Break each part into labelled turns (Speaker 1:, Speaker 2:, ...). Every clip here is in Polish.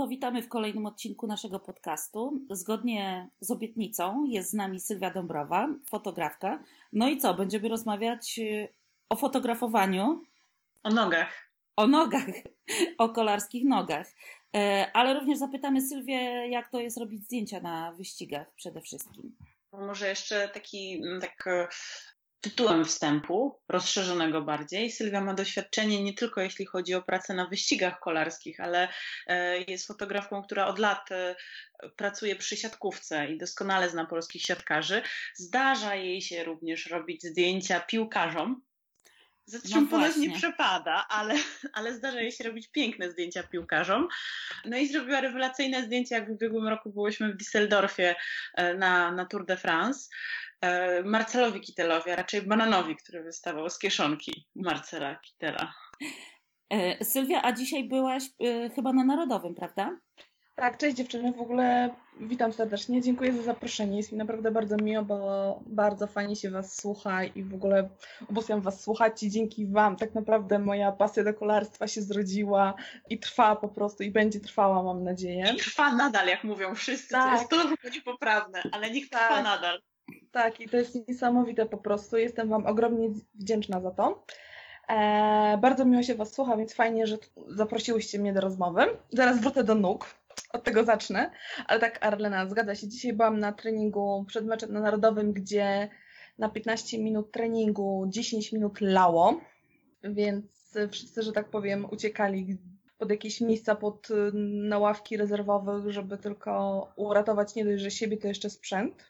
Speaker 1: to witamy w kolejnym odcinku naszego podcastu. Zgodnie z obietnicą jest z nami Sylwia Dąbrowa, fotografka. No i co? Będziemy rozmawiać y, o fotografowaniu.
Speaker 2: O nogach.
Speaker 1: O nogach, o kolarskich nogach. E, ale również zapytamy Sylwię, jak to jest robić zdjęcia na wyścigach przede wszystkim.
Speaker 2: Może jeszcze taki mm, tak e, tytułem wstępu, rozszerzonego bardziej. Sylwia ma doświadczenie nie tylko jeśli chodzi o pracę na wyścigach kolarskich, ale e, jest fotografką, która od lat pracuje przy siatkówce i doskonale zna polskich siatkarzy. Zdarza jej się również robić zdjęcia piłkarzom, za czym no nie przepada, ale, ale zdarza jej się robić piękne zdjęcia piłkarzom. No i zrobiła rewelacyjne zdjęcia, jak w ubiegłym roku byłyśmy w Düsseldorfie e, na, na Tour de France. E, Marcelowi Kitelowi, a raczej Bananowi, który wystawał z kieszonki Marcela Kitela.
Speaker 1: E, Sylwia, a dzisiaj byłaś chyba na Narodowym, prawda?
Speaker 3: Tak, cześć dziewczyny, w ogóle witam serdecznie, dziękuję za zaproszenie, jest mi naprawdę bardzo miło, bo bardzo fajnie się Was słucha i w ogóle obostrzam Was słuchać i dzięki Wam tak naprawdę moja pasja do kolarstwa się zrodziła i trwa po prostu i będzie trwała, mam nadzieję.
Speaker 2: I trwa nadal, jak mówią wszyscy, tak. to jest trochę niepoprawne, ale niech trwa tak. nadal.
Speaker 3: Tak, i to jest niesamowite po prostu, jestem Wam ogromnie wdzięczna za to. Eee, bardzo miło się Was słucha, więc fajnie, że zaprosiłyście mnie do rozmowy. Zaraz wrócę do nóg, od tego zacznę. Ale tak, Arlena, zgadza się. Dzisiaj byłam na treningu przed meczem na Narodowym, gdzie na 15 minut treningu 10 minut lało, więc wszyscy, że tak powiem, uciekali pod jakieś miejsca, pod na ławki rezerwowych, żeby tylko uratować nie dość, że siebie, to jeszcze sprzęt.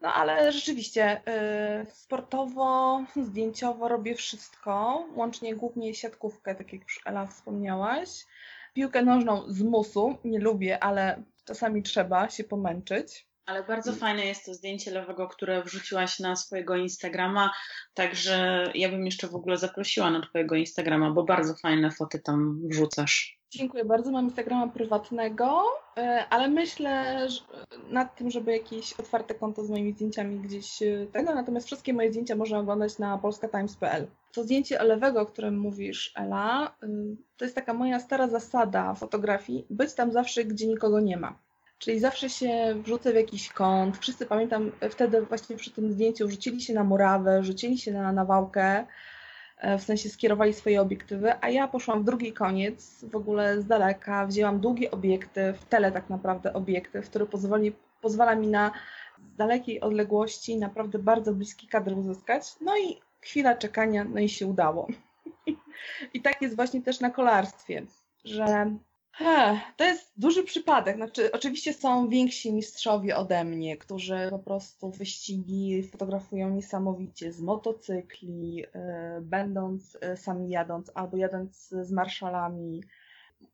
Speaker 3: No ale rzeczywiście yy, sportowo, zdjęciowo robię wszystko, łącznie głównie siatkówkę, tak jak już Ela wspomniałaś. Piłkę nożną z musu nie lubię, ale czasami trzeba się pomęczyć.
Speaker 2: Ale bardzo fajne jest to zdjęcie lewego, które wrzuciłaś na swojego Instagrama, także ja bym jeszcze w ogóle zaprosiła na twojego Instagrama, bo bardzo fajne foty tam wrzucasz.
Speaker 3: Dziękuję bardzo. Mam Instagrama prywatnego, e, ale myślę nad tym, żeby jakieś otwarte konto z moimi zdjęciami gdzieś e, tego. Natomiast wszystkie moje zdjęcia można oglądać na polskatimes.pl. To zdjęcie lewego, o którym mówisz, Ela, e, to jest taka moja stara zasada fotografii, być tam zawsze, gdzie nikogo nie ma. Czyli zawsze się wrzucę w jakiś kąt. Wszyscy pamiętam wtedy właśnie przy tym zdjęciu rzucili się na murawę, rzucili się na nawałkę E, w sensie skierowali swoje obiektywy, a ja poszłam w drugi koniec, w ogóle z daleka, wzięłam długi obiektyw, tele tak naprawdę obiektyw, który pozwoli, pozwala mi na z dalekiej odległości naprawdę bardzo bliski kadr uzyskać. No i chwila czekania, no i się udało. I tak jest właśnie też na kolarstwie, że to jest duży przypadek. Znaczy, oczywiście są więksi mistrzowie ode mnie, którzy po prostu wyścigi fotografują niesamowicie z motocykli, e, będąc e, sami jadąc albo jadąc z marszalami.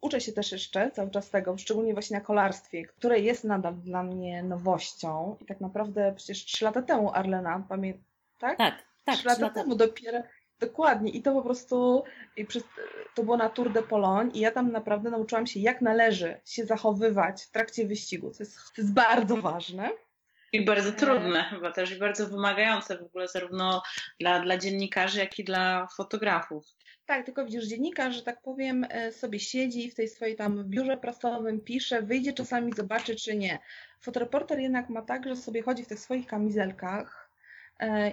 Speaker 3: Uczę się też jeszcze cały czas tego, szczególnie właśnie na kolarstwie, które jest nadal dla mnie nowością. I tak naprawdę przecież trzy lata temu Arlena, pamiętasz?
Speaker 1: Tak, tak. tak
Speaker 3: trzy lata temu dopiero Dokładnie i to po prostu to było na Tour de Pologne i ja tam naprawdę nauczyłam się, jak należy się zachowywać w trakcie wyścigu, co jest, to jest bardzo ważne.
Speaker 2: I bardzo trudne chyba też i bardzo wymagające w ogóle zarówno dla, dla dziennikarzy, jak i dla fotografów.
Speaker 3: Tak, tylko widzisz, dziennikarz, że tak powiem, e, sobie siedzi w tej swojej tam biurze prasowym, pisze, wyjdzie czasami, zobaczy czy nie. Fotoreporter jednak ma tak, że sobie chodzi w tych swoich kamizelkach, E,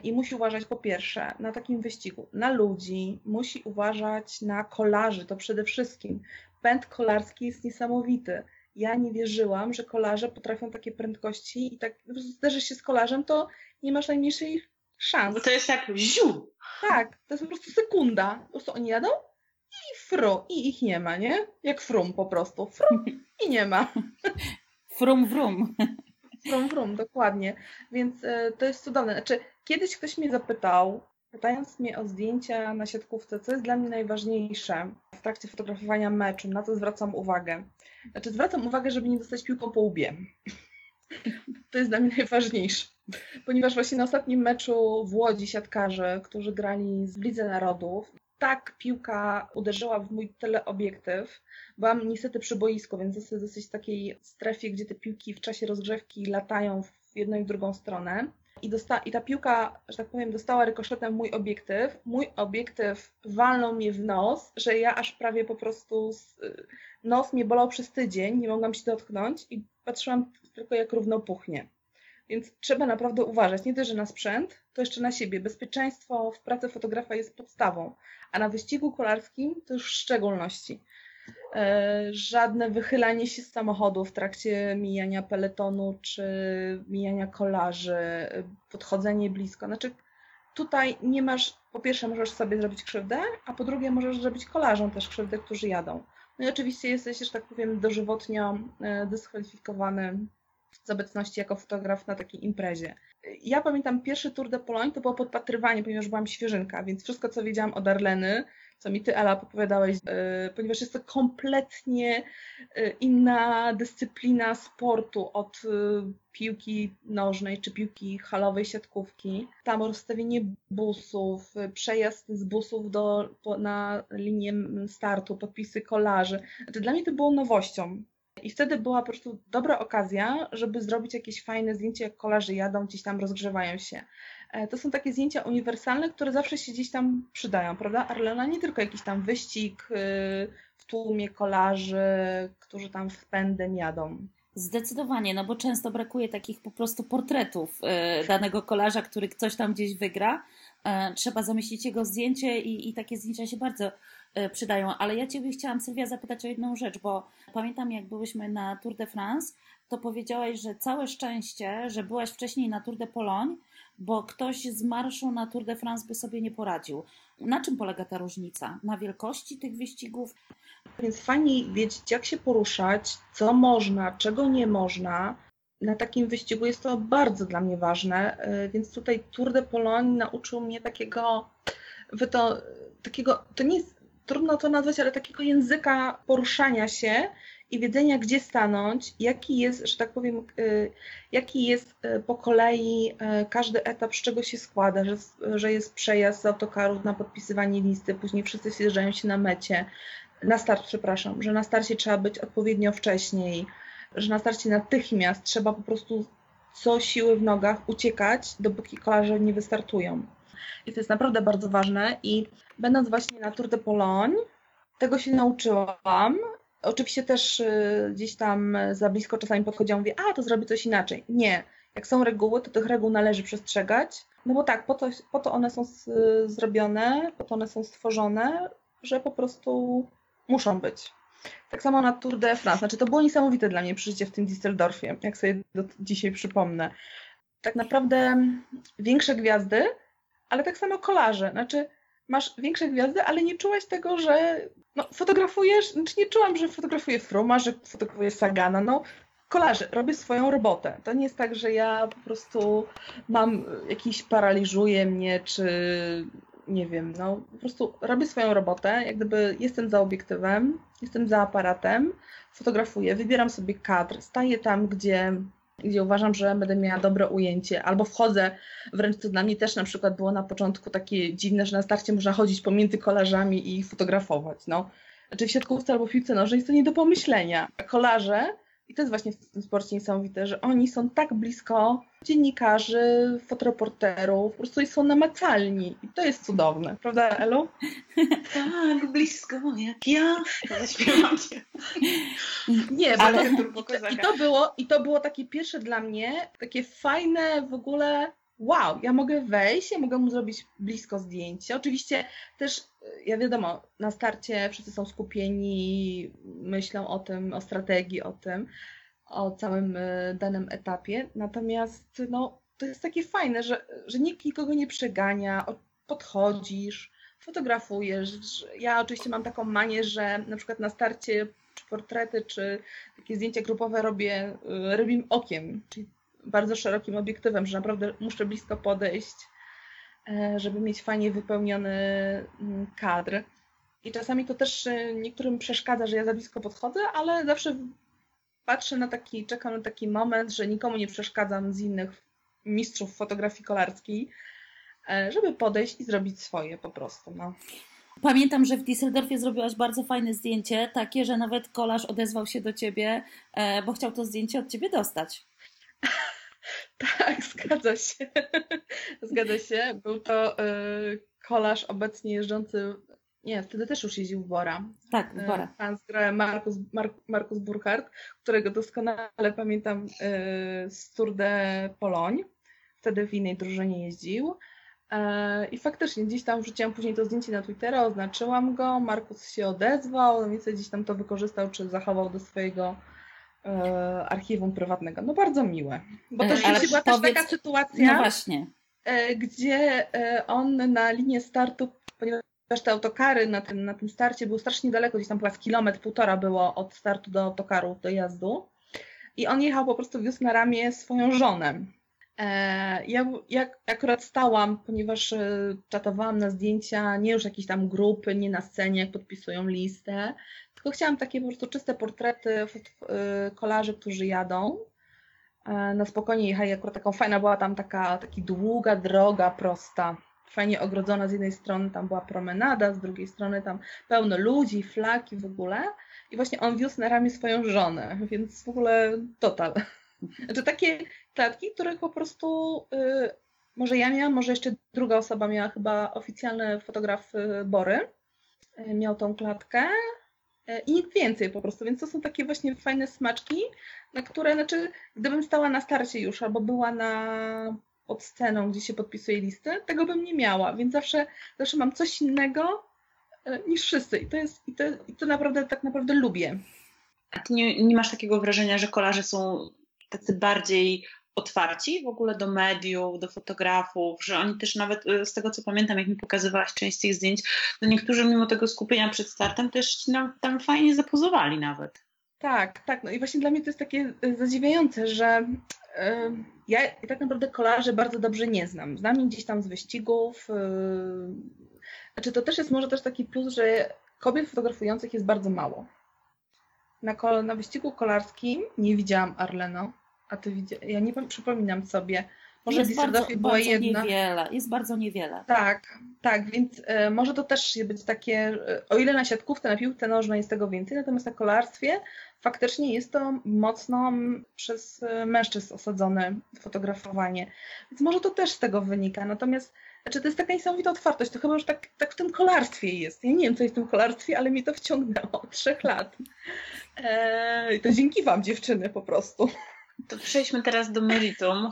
Speaker 3: i musi uważać po pierwsze na takim wyścigu na ludzi, musi uważać na kolarzy, to przede wszystkim. Pęd kolarski jest niesamowity. Ja nie wierzyłam, że kolarze potrafią takie prędkości i tak zderzysz się z kolarzem, to nie masz najmniejszej szans.
Speaker 2: Bo to jest jak ziu.
Speaker 3: Tak, to jest po prostu sekunda. Po prostu oni jadą i fru, i ich nie ma, nie? Jak frum po prostu. Frum i nie ma.
Speaker 1: Frum, frum.
Speaker 3: Frum, frum, dokładnie. Więc y, to jest cudowne. Znaczy, Kiedyś ktoś mnie zapytał, pytając mnie o zdjęcia na siatkówce, co jest dla mnie najważniejsze w trakcie fotografowania meczu, na co zwracam uwagę. Znaczy zwracam uwagę, żeby nie dostać piłką po łbie. To jest dla mnie najważniejsze. Ponieważ właśnie na ostatnim meczu w Łodzi siatkarzy, którzy grali z Lidze Narodów, tak piłka uderzyła w mój teleobiektyw. Byłam niestety przy boisku, więc dosyć, dosyć takiej strefie, gdzie te piłki w czasie rozgrzewki latają w jedną i w drugą stronę i, dosta- i ta piłka, że tak powiem, dostała rykoszetem mój obiektyw. Mój obiektyw walnął mnie w nos, że ja aż prawie po prostu nos mnie bolał przez tydzień, nie mogłam się dotknąć i patrzyłam tylko jak równo puchnie. Więc trzeba naprawdę uważać, nie tylko na sprzęt, to jeszcze na siebie. Bezpieczeństwo w pracy fotografa jest podstawą, a na wyścigu kolarskim to już w szczególności. E, żadne wychylanie się z samochodu w trakcie mijania peletonu czy mijania kolarzy, podchodzenie blisko. Znaczy, tutaj nie masz, po pierwsze możesz sobie zrobić krzywdę, a po drugie możesz zrobić kolarzom też krzywdę, którzy jadą. No i oczywiście jesteś, że tak powiem, dożywotnio e, dyskwalifikowany z obecności jako fotograf na takiej imprezie. Ja pamiętam pierwszy Tour de Pologne to było podpatrywanie, ponieważ byłam świeżynka, więc wszystko co wiedziałam od Arleny, co mi ty Ela opowiadałeś, yy, ponieważ jest to kompletnie yy, inna dyscyplina sportu od yy, piłki nożnej czy piłki halowej, siatkówki. Tam rozstawienie busów, przejazd z busów do, na linię startu, podpisy kolarzy. Znaczy, dla mnie to było nowością. I wtedy była po prostu dobra okazja, żeby zrobić jakieś fajne zdjęcie, jak kolarzy jadą, gdzieś tam rozgrzewają się. E, to są takie zdjęcia uniwersalne, które zawsze się gdzieś tam przydają, prawda? Arlena nie tylko jakiś tam wyścig y, w tłumie kolarzy, którzy tam w pędem jadą.
Speaker 1: Zdecydowanie, no bo często brakuje takich po prostu portretów y, danego kolarza, który coś tam gdzieś wygra. E, trzeba zamieścić jego zdjęcie i, i takie zdjęcia się bardzo przydają. Ale ja Ciebie chciałam, Sylwia, zapytać o jedną rzecz, bo pamiętam, jak byłyśmy na Tour de France, to powiedziałaś, że całe szczęście, że byłaś wcześniej na Tour de Pologne, bo ktoś z marszu na Tour de France by sobie nie poradził. Na czym polega ta różnica? Na wielkości tych wyścigów?
Speaker 3: Więc fajnie wiedzieć, jak się poruszać, co można, czego nie można. Na takim wyścigu jest to bardzo dla mnie ważne, e, więc tutaj Tour de Pologne nauczył mnie takiego, wy to, takiego, to nie jest trudno to nazwać, ale takiego języka poruszania się i wiedzenia, gdzie stanąć, jaki jest, że tak powiem, y, jaki jest y, po kolei y, każdy etap, z czego się składa, że, że jest przejazd z autokarów na podpisywanie listy, później wszyscy zjeżdżają się na mecie, na start, przepraszam, że na starcie trzeba być odpowiednio wcześniej, że na starcie natychmiast trzeba po prostu co siły w nogach uciekać, dopóki kolarze nie wystartują. I to jest naprawdę bardzo ważne. I będąc właśnie na Tour de Pologne, tego się nauczyłam. Oczywiście też y, gdzieś tam za blisko czasami podchodziłam mówię, a to zrobię coś inaczej. Nie. Jak są reguły, to tych reguł należy przestrzegać. No bo tak, po to, po to one są zrobione, po to one są stworzone, że po prostu muszą być. Tak samo na Tour de France. Znaczy, to było niesamowite dla mnie przeżycie w tym Düsseldorfie, jak sobie do, dzisiaj przypomnę. Tak naprawdę większe gwiazdy ale tak samo kolarze. Znaczy, masz większe gwiazdy, ale nie czułaś tego, że no, fotografujesz, znaczy nie czułam, że fotografuję Fruma, że fotografuję Sagana, no kolarze, robię swoją robotę. To nie jest tak, że ja po prostu mam jakiś paraliżuje mnie, czy nie wiem, no po prostu robię swoją robotę, jak gdyby jestem za obiektywem, jestem za aparatem, fotografuję, wybieram sobie kadr, staję tam, gdzie gdzie uważam, że będę miała dobre ujęcie, albo wchodzę, wręcz to dla mnie też na przykład było na początku takie dziwne, że na starcie można chodzić pomiędzy kolarzami i fotografować. No. Znaczy w siatkówce albo w piłce nożnej jest to nie do pomyślenia. Kolarze, i to jest właśnie w tym sporcie niesamowite, że oni są tak blisko dziennikarzy, fotoreporterów, po prostu są namacalni i to jest cudowne, prawda Elu?
Speaker 2: tak, blisko jak ja, zaśpiewam się.
Speaker 3: Nie, ale i to było i to było takie pierwsze dla mnie, takie fajne w ogóle wow, ja mogę wejść, ja mogę mu zrobić blisko zdjęcie. Oczywiście też, ja wiadomo, na starcie wszyscy są skupieni, myślą o tym, o strategii, o tym, o całym e, danym etapie. Natomiast no, to jest takie fajne, że, że nikt nikogo nie przegania, podchodzisz, fotografujesz. Ja oczywiście mam taką manię, że na przykład na starcie czy portrety, czy takie zdjęcia grupowe robię e, rybim okiem, czyli bardzo szerokim obiektywem, że naprawdę muszę blisko podejść, żeby mieć fajnie wypełniony mm, kadr. I czasami to też niektórym przeszkadza, że ja za blisko podchodzę, ale zawsze patrzę na taki, czekam na taki moment, że nikomu nie przeszkadzam z innych mistrzów fotografii kolarskiej, e, żeby podejść i zrobić swoje po prostu. No.
Speaker 1: Pamiętam, że w Düsseldorfie zrobiłaś bardzo fajne zdjęcie, takie, że nawet kolarz odezwał się do ciebie, e, bo chciał to zdjęcie od ciebie dostać.
Speaker 3: Tak, zgadza się. zgadza się. Był to y, kolarz obecnie jeżdżący. Nie, wtedy też już jeździł w Bora.
Speaker 1: Tak, w Bora.
Speaker 3: Pan z Markus, Mark, Markus Burkhardt, którego doskonale pamiętam y, z Tour de Pologne. Wtedy w innej drużynie jeździł. E, I faktycznie gdzieś tam wrzuciłam później to zdjęcie na Twittera, oznaczyłam go, Markus się odezwał, no więc gdzieś tam to wykorzystał, czy zachował do swojego e, archiwum prywatnego. No bardzo miłe. Bo to
Speaker 1: E, ale
Speaker 3: była
Speaker 1: powiedz-
Speaker 3: też taka sytuacja,
Speaker 1: No właśnie.
Speaker 3: e, gdzie e, on na linię startu, ponieważ te autokary na tym, na tym starcie były strasznie daleko, gdzieś tam chyba z kilometr, półtora było od startu do autokarów, do jazdu. I on jechał po prostu, wiózł na ramię swoją żonę. E, Ja, ja akurat stałam, ponieważ e, czatowałam na zdjęcia, nie już jakieś tam grupy, nie na scenie, jak podpisują listę, tylko chciałam takie po prostu czyste portrety e, kolarzy, którzy jadą. Na spokojnie jechali, akurat taką fajna była tam taka taki długa droga, prosta, fajnie ogrodzona z jednej strony, tam była promenada, z drugiej strony tam pełno ludzi, flaki w ogóle. I właśnie on wiózł na ramię swoją żonę, więc w ogóle total. Znaczy takie klatki, których po prostu y, może ja miałam, może jeszcze druga osoba miała, chyba oficjalny fotograf y, Bory y, miał tą klatkę y, i nikt więcej po prostu, więc to są takie właśnie fajne smaczki, na które, znaczy gdybym stała na starcie już albo była na pod sceną, gdzie się podpisuje listy, tego bym nie miała, więc zawsze, zawsze mam coś innego y, niż wszyscy i to jest, i to, i to naprawdę, tak naprawdę lubię.
Speaker 2: A ty nie, nie masz takiego wrażenia, że kolarze są tacy bardziej otwarci w ogóle do mediów, do fotografów, że oni też nawet y, z tego co pamiętam, jak mi pokazywałaś część tych zdjęć, to niektórzy mimo tego skupienia przed startem też tam fajnie zapozowali nawet.
Speaker 3: Tak, tak. No i właśnie dla mnie to jest takie y, zadziwiające, że y, ja tak naprawdę kolarzy bardzo dobrze nie znam. Znam ich gdzieś tam z wyścigów. y, Znaczy to też jest może też taki plus, że kobiet fotografujących jest bardzo mało. Na, na wyścigu kolarskim nie widziałam Arleno, a ty widziałeś? Ja nie przypominam sobie. Może
Speaker 1: jest bardzo,
Speaker 3: była
Speaker 1: bardzo
Speaker 3: jedna.
Speaker 1: niewiele. Jest bardzo niewiele.
Speaker 3: Tak, tak, więc e, może to też być takie, e, o ile na siatkówce, na piłce nożnej jest tego więcej, natomiast na kolarstwie faktycznie jest to mocno przez e, mężczyzn osadzone fotografowanie. Więc może to też z tego wynika. Natomiast znaczy to jest taka niesamowita otwartość. To chyba już tak, tak w tym kolarstwie jest. Ja nie wiem, co jest w tym kolarstwie, ale mnie to wciągnęło od trzech lat. E, to dzięki Wam, dziewczyny, po prostu.
Speaker 2: To przejdźmy teraz do meritum.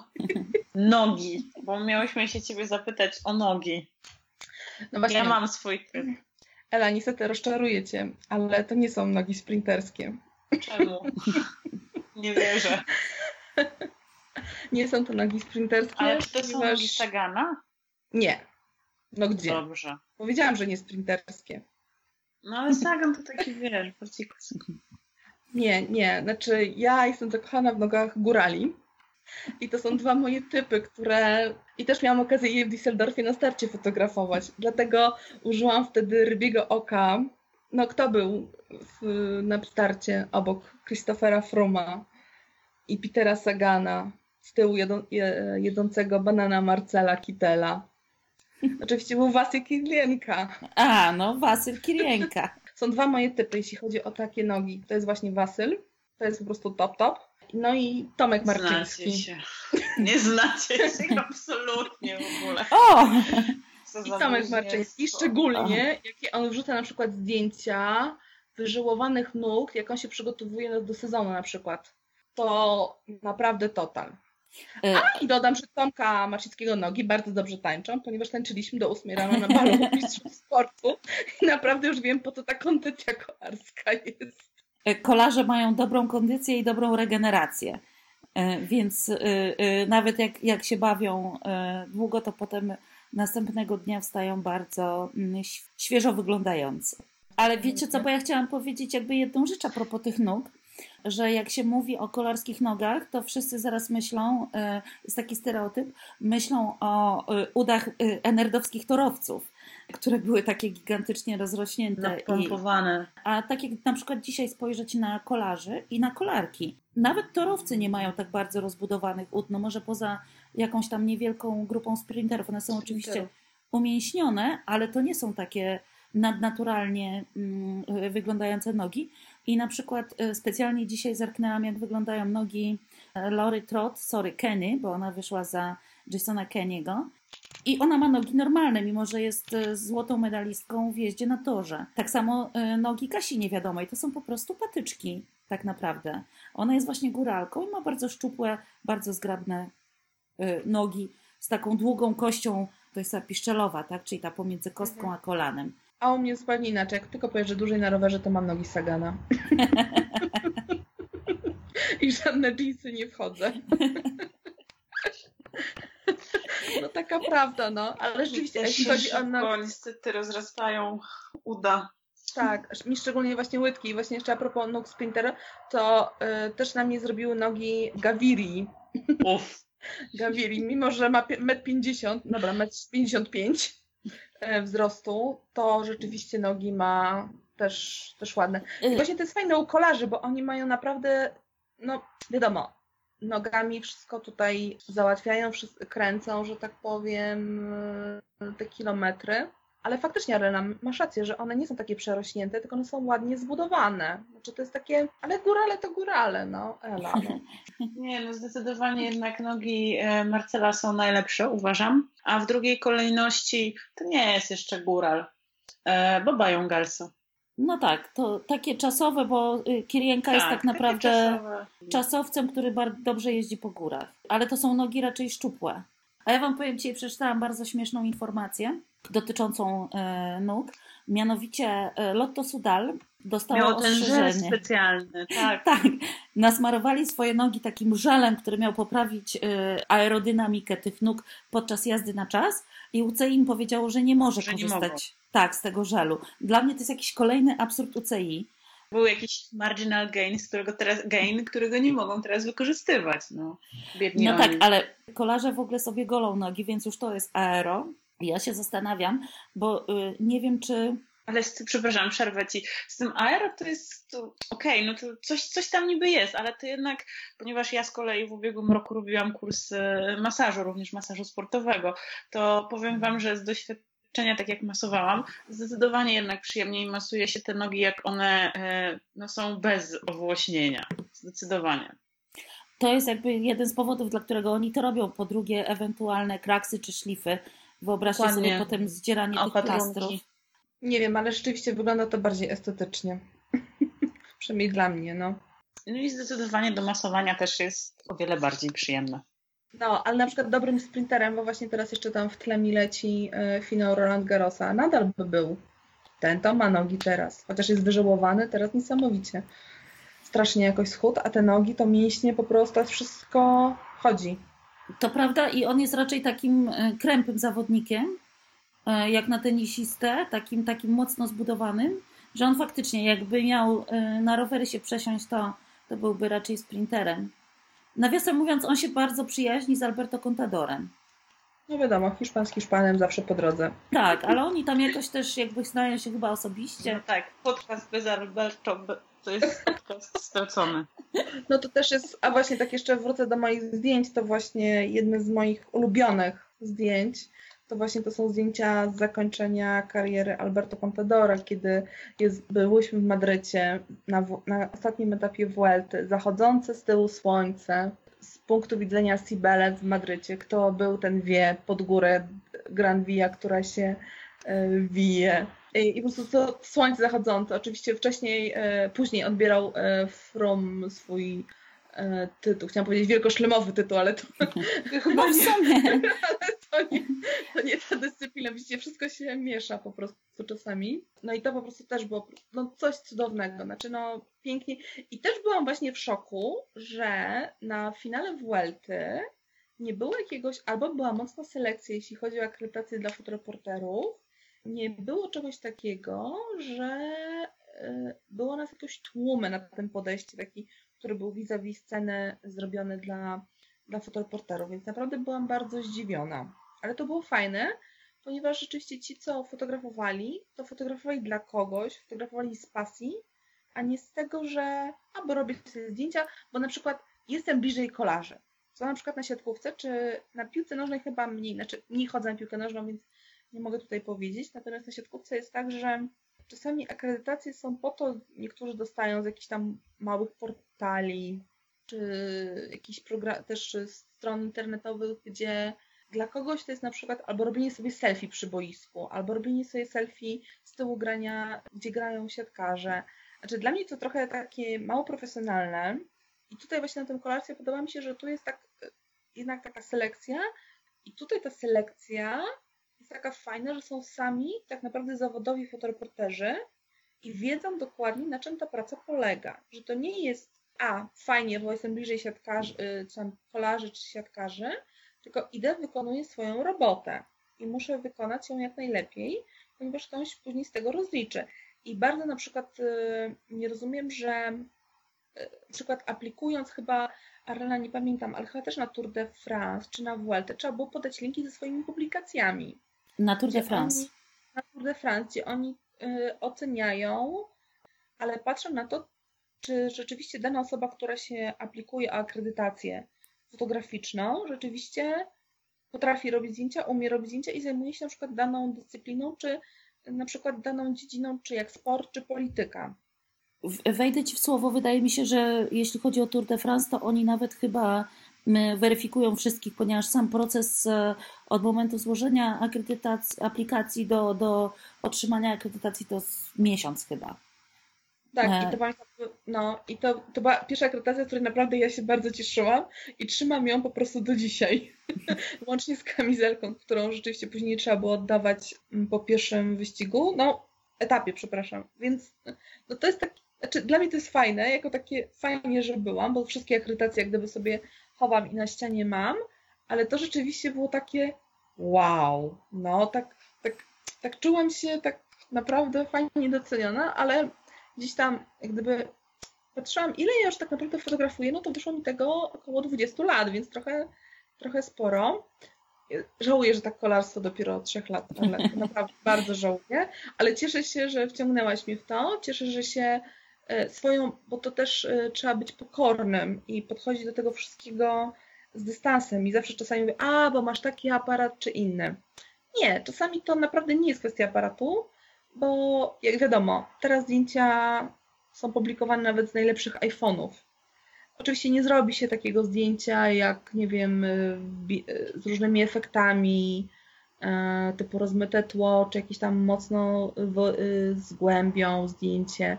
Speaker 2: Nogi, bo miałyśmy się ciebie zapytać o nogi.
Speaker 3: No właśnie,
Speaker 2: Ja mam swój tryb.
Speaker 3: Ela, niestety rozczaruję Cię, ale to nie są nogi sprinterskie.
Speaker 2: Czemu? Nie wierzę.
Speaker 3: Nie są to nogi sprinterskie.
Speaker 2: Ale czy to są
Speaker 3: ponieważ-
Speaker 2: nogi Sagana?
Speaker 3: Nie. No gdzie?
Speaker 2: Dobrze.
Speaker 3: Powiedziałam, że nie sprinterskie.
Speaker 2: No ale Sagan to taki, wiesz, bardziej
Speaker 3: Nie, nie. Znaczy, ja jestem zakochana w nogach górali. I to są dwa moje typy, które. I też miałam okazję je w Düsseldorfie na starcie fotografować. Dlatego użyłam wtedy rybiego oka. No, kto był w, na starcie obok Christophera Fruma i Petera Sagana, z tyłu jedą, banana Marcela Kittela. Oczywiście był Wasyl Kilienka.
Speaker 1: A, no Wasyl Kirienka.
Speaker 3: Są dwa moje typy, jeśli chodzi o takie nogi. To jest właśnie Wasyl, to jest po prostu top top. No i Tomek
Speaker 2: Znacie
Speaker 3: Marczyński.
Speaker 2: się. Nie znacie się absolutnie w ogóle.
Speaker 1: O!
Speaker 3: I Tomek Marczyński, szczególnie jakie on wrzuca na przykład zdjęcia wyżyłowanych nóg, jak on się przygotowuje do sezonu na przykład. To naprawdę total.
Speaker 1: Y,
Speaker 3: I dodam, że Tomka Marcińskiego nogi bardzo dobrze tańczą, ponieważ tańczyliśmy do 8 rano na balu mistrzów sportu i naprawdę już wiem, po co ta kondycja kolarska jest.
Speaker 1: y, Kolarze mają dobrą kondycję i dobrą regenerację. Y, Więc nawet jak, jak się bawią długo, to potem następnego dnia wstają bardzo mm, świeżo wyglądający. Ale wiecie co, bo ja chciałam powiedzieć jakby jedną rzecz a propos tych nóg, że jak się mówi o kolarskich nogach, to wszyscy zaraz myślą, y, jest taki stereotyp, myślą o y, udach y, enerdowskich torowców, które były takie gigantycznie rozrośnięte. i,
Speaker 2: Napompowane.
Speaker 1: a tak jak na przykład dzisiaj spojrzeć na kolarzy i na kolarki. Nawet torowcy nie mają tak bardzo rozbudowanych ud, no może poza jakąś tam niewielką grupą sprinterów. One są oczywiście umięśnione, ale to nie są takie nadnaturalnie mm, wyglądające nogi. I na przykład e, specjalnie dzisiaj zerknęłam, jak wyglądają nogi e, Lory Trot, sorry, Kenny, bo ona wyszła za Jasona Kenny'ego. I ona ma nogi normalne, mimo że jest e, złotą medalistką w jeździe na torze. Tak samo nogi Kasi niewiadomej, to są po prostu patyczki, tak naprawdę. Ona jest właśnie góralką i ma bardzo szczupłe, bardzo zgrabne nogi z taką długą kością, to jest ta piszczelowa, tak? czyli ta pomiędzy kostką mhm. a kolanem.
Speaker 3: A u mnie zupełnie inaczej. Jak tylko pojeżdżę dłużej na rowerze, to mam nogi Sagana. I żadne jeansy nie wchodzę. No taka prawda, no. Ale rzeczywiście, jeśli chodzi o
Speaker 2: nogi... Niestety rozrastają uda.
Speaker 3: Tak, mi szczególnie właśnie łydki. Właśnie jeszcze a propos nóg Sprintera, to y, też na mnie zrobiły nogi Gaviri. Uff. Gaviri, mimo że ma 1,50 m, dobra, 1,55 m, wzrostu, to rzeczywiście nogi ma też, też ładne. I y. właśnie to jest fajne u kolarzy, bo oni mają naprawdę, no wiadomo, nogami wszystko tutaj załatwiają, kręcą, że tak powiem, te kilometry. Ale faktycznie, Arena, masz rację, że one nie są takie przerośnięte, tylko one są ładnie zbudowane. Znaczy to jest takie, ale górale to górale, no, Ela. No.
Speaker 2: Nie, no zdecydowanie jednak nogi e, Marcela są najlepsze, uważam. A w drugiej kolejności to nie jest jeszcze góral, e, bo Bają Galso.
Speaker 1: No tak, to takie czasowe, bo y, Kirienka tak, jest tak naprawdę czasowcem, który bardzo dobrze jeździ po górach. Ale to są nogi raczej szczupłe. A ja Wam powiem, dzisiaj przeczytałam bardzo śmieszną informację dotyczącą e, nóg. Mianowicie e, Lotto Sudal dostało
Speaker 2: miał ten żel specjalny, tak.
Speaker 1: tak. Nasmarowali swoje nogi takim żelem, który miał poprawić e, aerodynamikę tych nóg podczas jazdy na czas i UCI im powiedziało, że nie może że korzystać nie tak, z tego żelu. Dla mnie to jest jakiś kolejny absurd UCI
Speaker 2: był jakiś marginal gain, z którego teraz, gain, którego nie mogą teraz wykorzystywać. No,
Speaker 1: Biedni no tak, ale kolarze w ogóle sobie golą nogi, więc już to jest aero. Ja się zastanawiam, bo y, nie wiem, czy
Speaker 2: ale z, przepraszam, przerwę ci. Z tym aero to jest okej, okay, no to coś, coś tam niby jest, ale to jednak, ponieważ ja z kolei w ubiegłym roku robiłam kurs y, masażu, również masażu sportowego, to powiem wam, że z doświadczenia tak jak masowałam, zdecydowanie jednak przyjemniej masuje się te nogi, jak one e, no, są bez owłośnienia. Zdecydowanie.
Speaker 1: To jest jakby jeden z powodów, dla którego oni to robią. Po drugie, ewentualne kraksy czy szlify. Wyobraźcie Dokładnie. sobie potem zdzieranie tych plastrów.
Speaker 3: Nie wiem, ale rzeczywiście wygląda to bardziej estetycznie. Przynajmniej dla mnie, no.
Speaker 2: No i zdecydowanie do masowania też jest o wiele bardziej przyjemne.
Speaker 3: No, ale na przykład dobrym sprinterem, bo właśnie teraz jeszcze tam w tle mi leci y, finał Roland Garrosa, nadal by był. Ten to ma nogi teraz, chociaż jest wyżałowany, teraz niesamowicie. Strasznie jakoś schód, a te nogi to mięśnie po prostu, wszystko chodzi.
Speaker 1: To prawda i on jest raczej takim e, krępym zawodnikiem, e, jak na tenisistę, takim, takim mocno zbudowanym, że on faktycznie jakby miał na rowery się przesiąść, to, to byłby raczej sprinterem. Nawiasem mówiąc, on się bardzo przyjaźni z Alberto Contadorem.
Speaker 3: No wiadomo, Hiszpan z Hiszpanem zawsze po drodze.
Speaker 1: Tak, ale oni tam jakoś też jakby znają się chyba osobiście. No
Speaker 2: tak, podcast bez Alberto to jest podcast stracony.
Speaker 3: No to też jest, a właśnie tak jeszcze wrócę do moich zdjęć, to właśnie jedne z moich ulubionych zdjęć to właśnie to są zdjęcia z zakończenia kariery Alberto Contadora, kiedy jest, byłyśmy w Madrycie na, na ostatnim etapie Vuelty, zachodzące z tyłu słońce, z punktu widzenia Sibele w Madrycie, kto był, ten wie, pod górę Gran Via, która się y, wije. I, po prostu to słońce zachodzące. Oczywiście wcześniej, y, później odbierał y, From swój E, tytuł. Chciałam powiedzieć wielkoszlemowy tytuł, ale to chyba nie. ale to nie, to nie ta dyscyplina. Widzicie, wszystko się miesza po prostu czasami. No i to po prostu też było no, coś cudownego. Znaczy, no pięknie. I też byłam właśnie w szoku, że na finale Vuelty nie było jakiegoś, albo była mocna selekcja, jeśli chodzi o akredytację dla fotoreporterów, nie było czegoś takiego, że e, było nas jakoś tłumy na tym podejście, taki który był vis-a-vis sceny zrobiony dla, dla fotoreporterów, więc naprawdę byłam bardzo zdziwiona. Ale to było fajne, ponieważ rzeczywiście ci, co fotografowali, to fotografowali dla kogoś, fotografowali z pasji, a nie z tego, że aby robię sobie zdjęcia, bo na przykład jestem bliżej kolarzy. Co na przykład na siatkówce, czy na piłce nożnej chyba mniej, znaczy mniej chodzę na piłkę nożną, więc nie mogę tutaj powiedzieć. Natomiast na siatkówce jest tak, że czasami akredytacje są po to, niektórzy dostają z jakichś tam małych portali, czy jakichś też stron internetowych, gdzie dla kogoś to jest na przykład albo robienie sobie selfie przy boisku, albo robienie sobie selfie z tyłu grania, gdzie grają siatkarze. Znaczy dla mnie to trochę takie mało profesjonalne i tutaj właśnie na tym kolarstwie podoba mi się, że tu jest tak jednak taka selekcja i tutaj ta selekcja taka fajna, że są sami tak naprawdę zawodowi fotoreporterzy i wiedzą dokładnie na czym ta praca polega, że to nie jest a, fajnie, bo jestem bliżej siatkarzy, y, czy tam kolarzy czy siatkarzy, tylko idę, wykonuję swoją robotę i muszę wykonać ją jak najlepiej, ponieważ ktoś później z tego rozliczy. I bardzo na przykład y, nie rozumiem, że y, na przykład aplikując chyba Arena, nie pamiętam, ale chyba też na Tour de France czy na Vuelta trzeba było podać linki ze swoimi publikacjami.
Speaker 1: Na Tour de France.
Speaker 3: Oni, na Tour de France, gdzie oni y, oceniają, ale patrzą na to, czy rzeczywiście dana osoba, która się aplikuje o akredytację fotograficzną, rzeczywiście potrafi robić zdjęcia, umie robić zdjęcia i zajmuje się na przykład daną dyscypliną, czy na przykład daną dziedziną, czy jak sport, czy polityka.
Speaker 1: Wejdę Ci w słowo, wydaje mi się, że jeśli chodzi o Tour de France, to oni nawet chyba weryfikują wszystkich, ponieważ sam proces e, od momentu złożenia akredytacji, aplikacji do, do otrzymania akredytacji to miesiąc chyba.
Speaker 3: Tak, i e. to pamiętam, no i to, to była pierwsza akredytacja, z której naprawdę ja się bardzo cieszyłam i trzymam ją po prostu do dzisiaj. Łącznie z kamizelką, którą rzeczywiście później trzeba było oddawać mm, po pierwszym wyścigu, no etapie, przepraszam. Więc no to jest taki, znaczy dla mnie to jest fajne, jako takie fajnie, że byłam, bo wszystkie akredytacje jak gdyby sobie chowam i na ścianie mam, ale to rzeczywiście było takie wow, no tak, tak, tak czułam się tak naprawdę fajnie doceniona, ale gdzieś tam jak gdyby patrzyłam, ile ja już tak naprawdę fotografuję, no to wyszło mi tego około 20 lat, więc trochę, trochę sporo. Żałuję, że tak kolarstwo dopiero od 3 lat, naprawdę bardzo żałuję, ale cieszę się, że wciągnęłaś mnie w to, cieszę, że się swoją, bo to też e, trzeba być pokornym i podchodzić do tego wszystkiego z dystansem i zawsze czasami mówię, a, bo masz taki aparat czy inny. Nie, czasami to naprawdę nie jest kwestia aparatu, bo jak wiadomo, teraz zdjęcia są publikowane nawet z najlepszych iPhone'ów. Oczywiście nie zrobi się takiego zdjęcia jak, nie wiem, y, z różnymi efektami, typu rozmyte tło, czy jakieś tam mocno z głębią zdjęcie.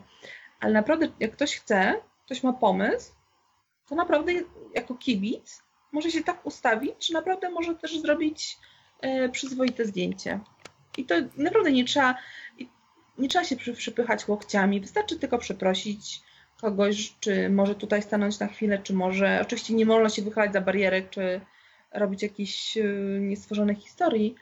Speaker 3: Ale naprawdę, jak ktoś chce, ktoś ma pomysł, to naprawdę jako kibic może się tak ustawić, że naprawdę może też zrobić przyzwoite zdjęcie. I to naprawdę nie trzeba, nie trzeba się przypychać łokciami, wystarczy tylko przeprosić kogoś, czy może tutaj stanąć na chwilę, czy może, oczywiście nie można się wychylać za barierek, czy robić jakichś y, niestworzonych historii,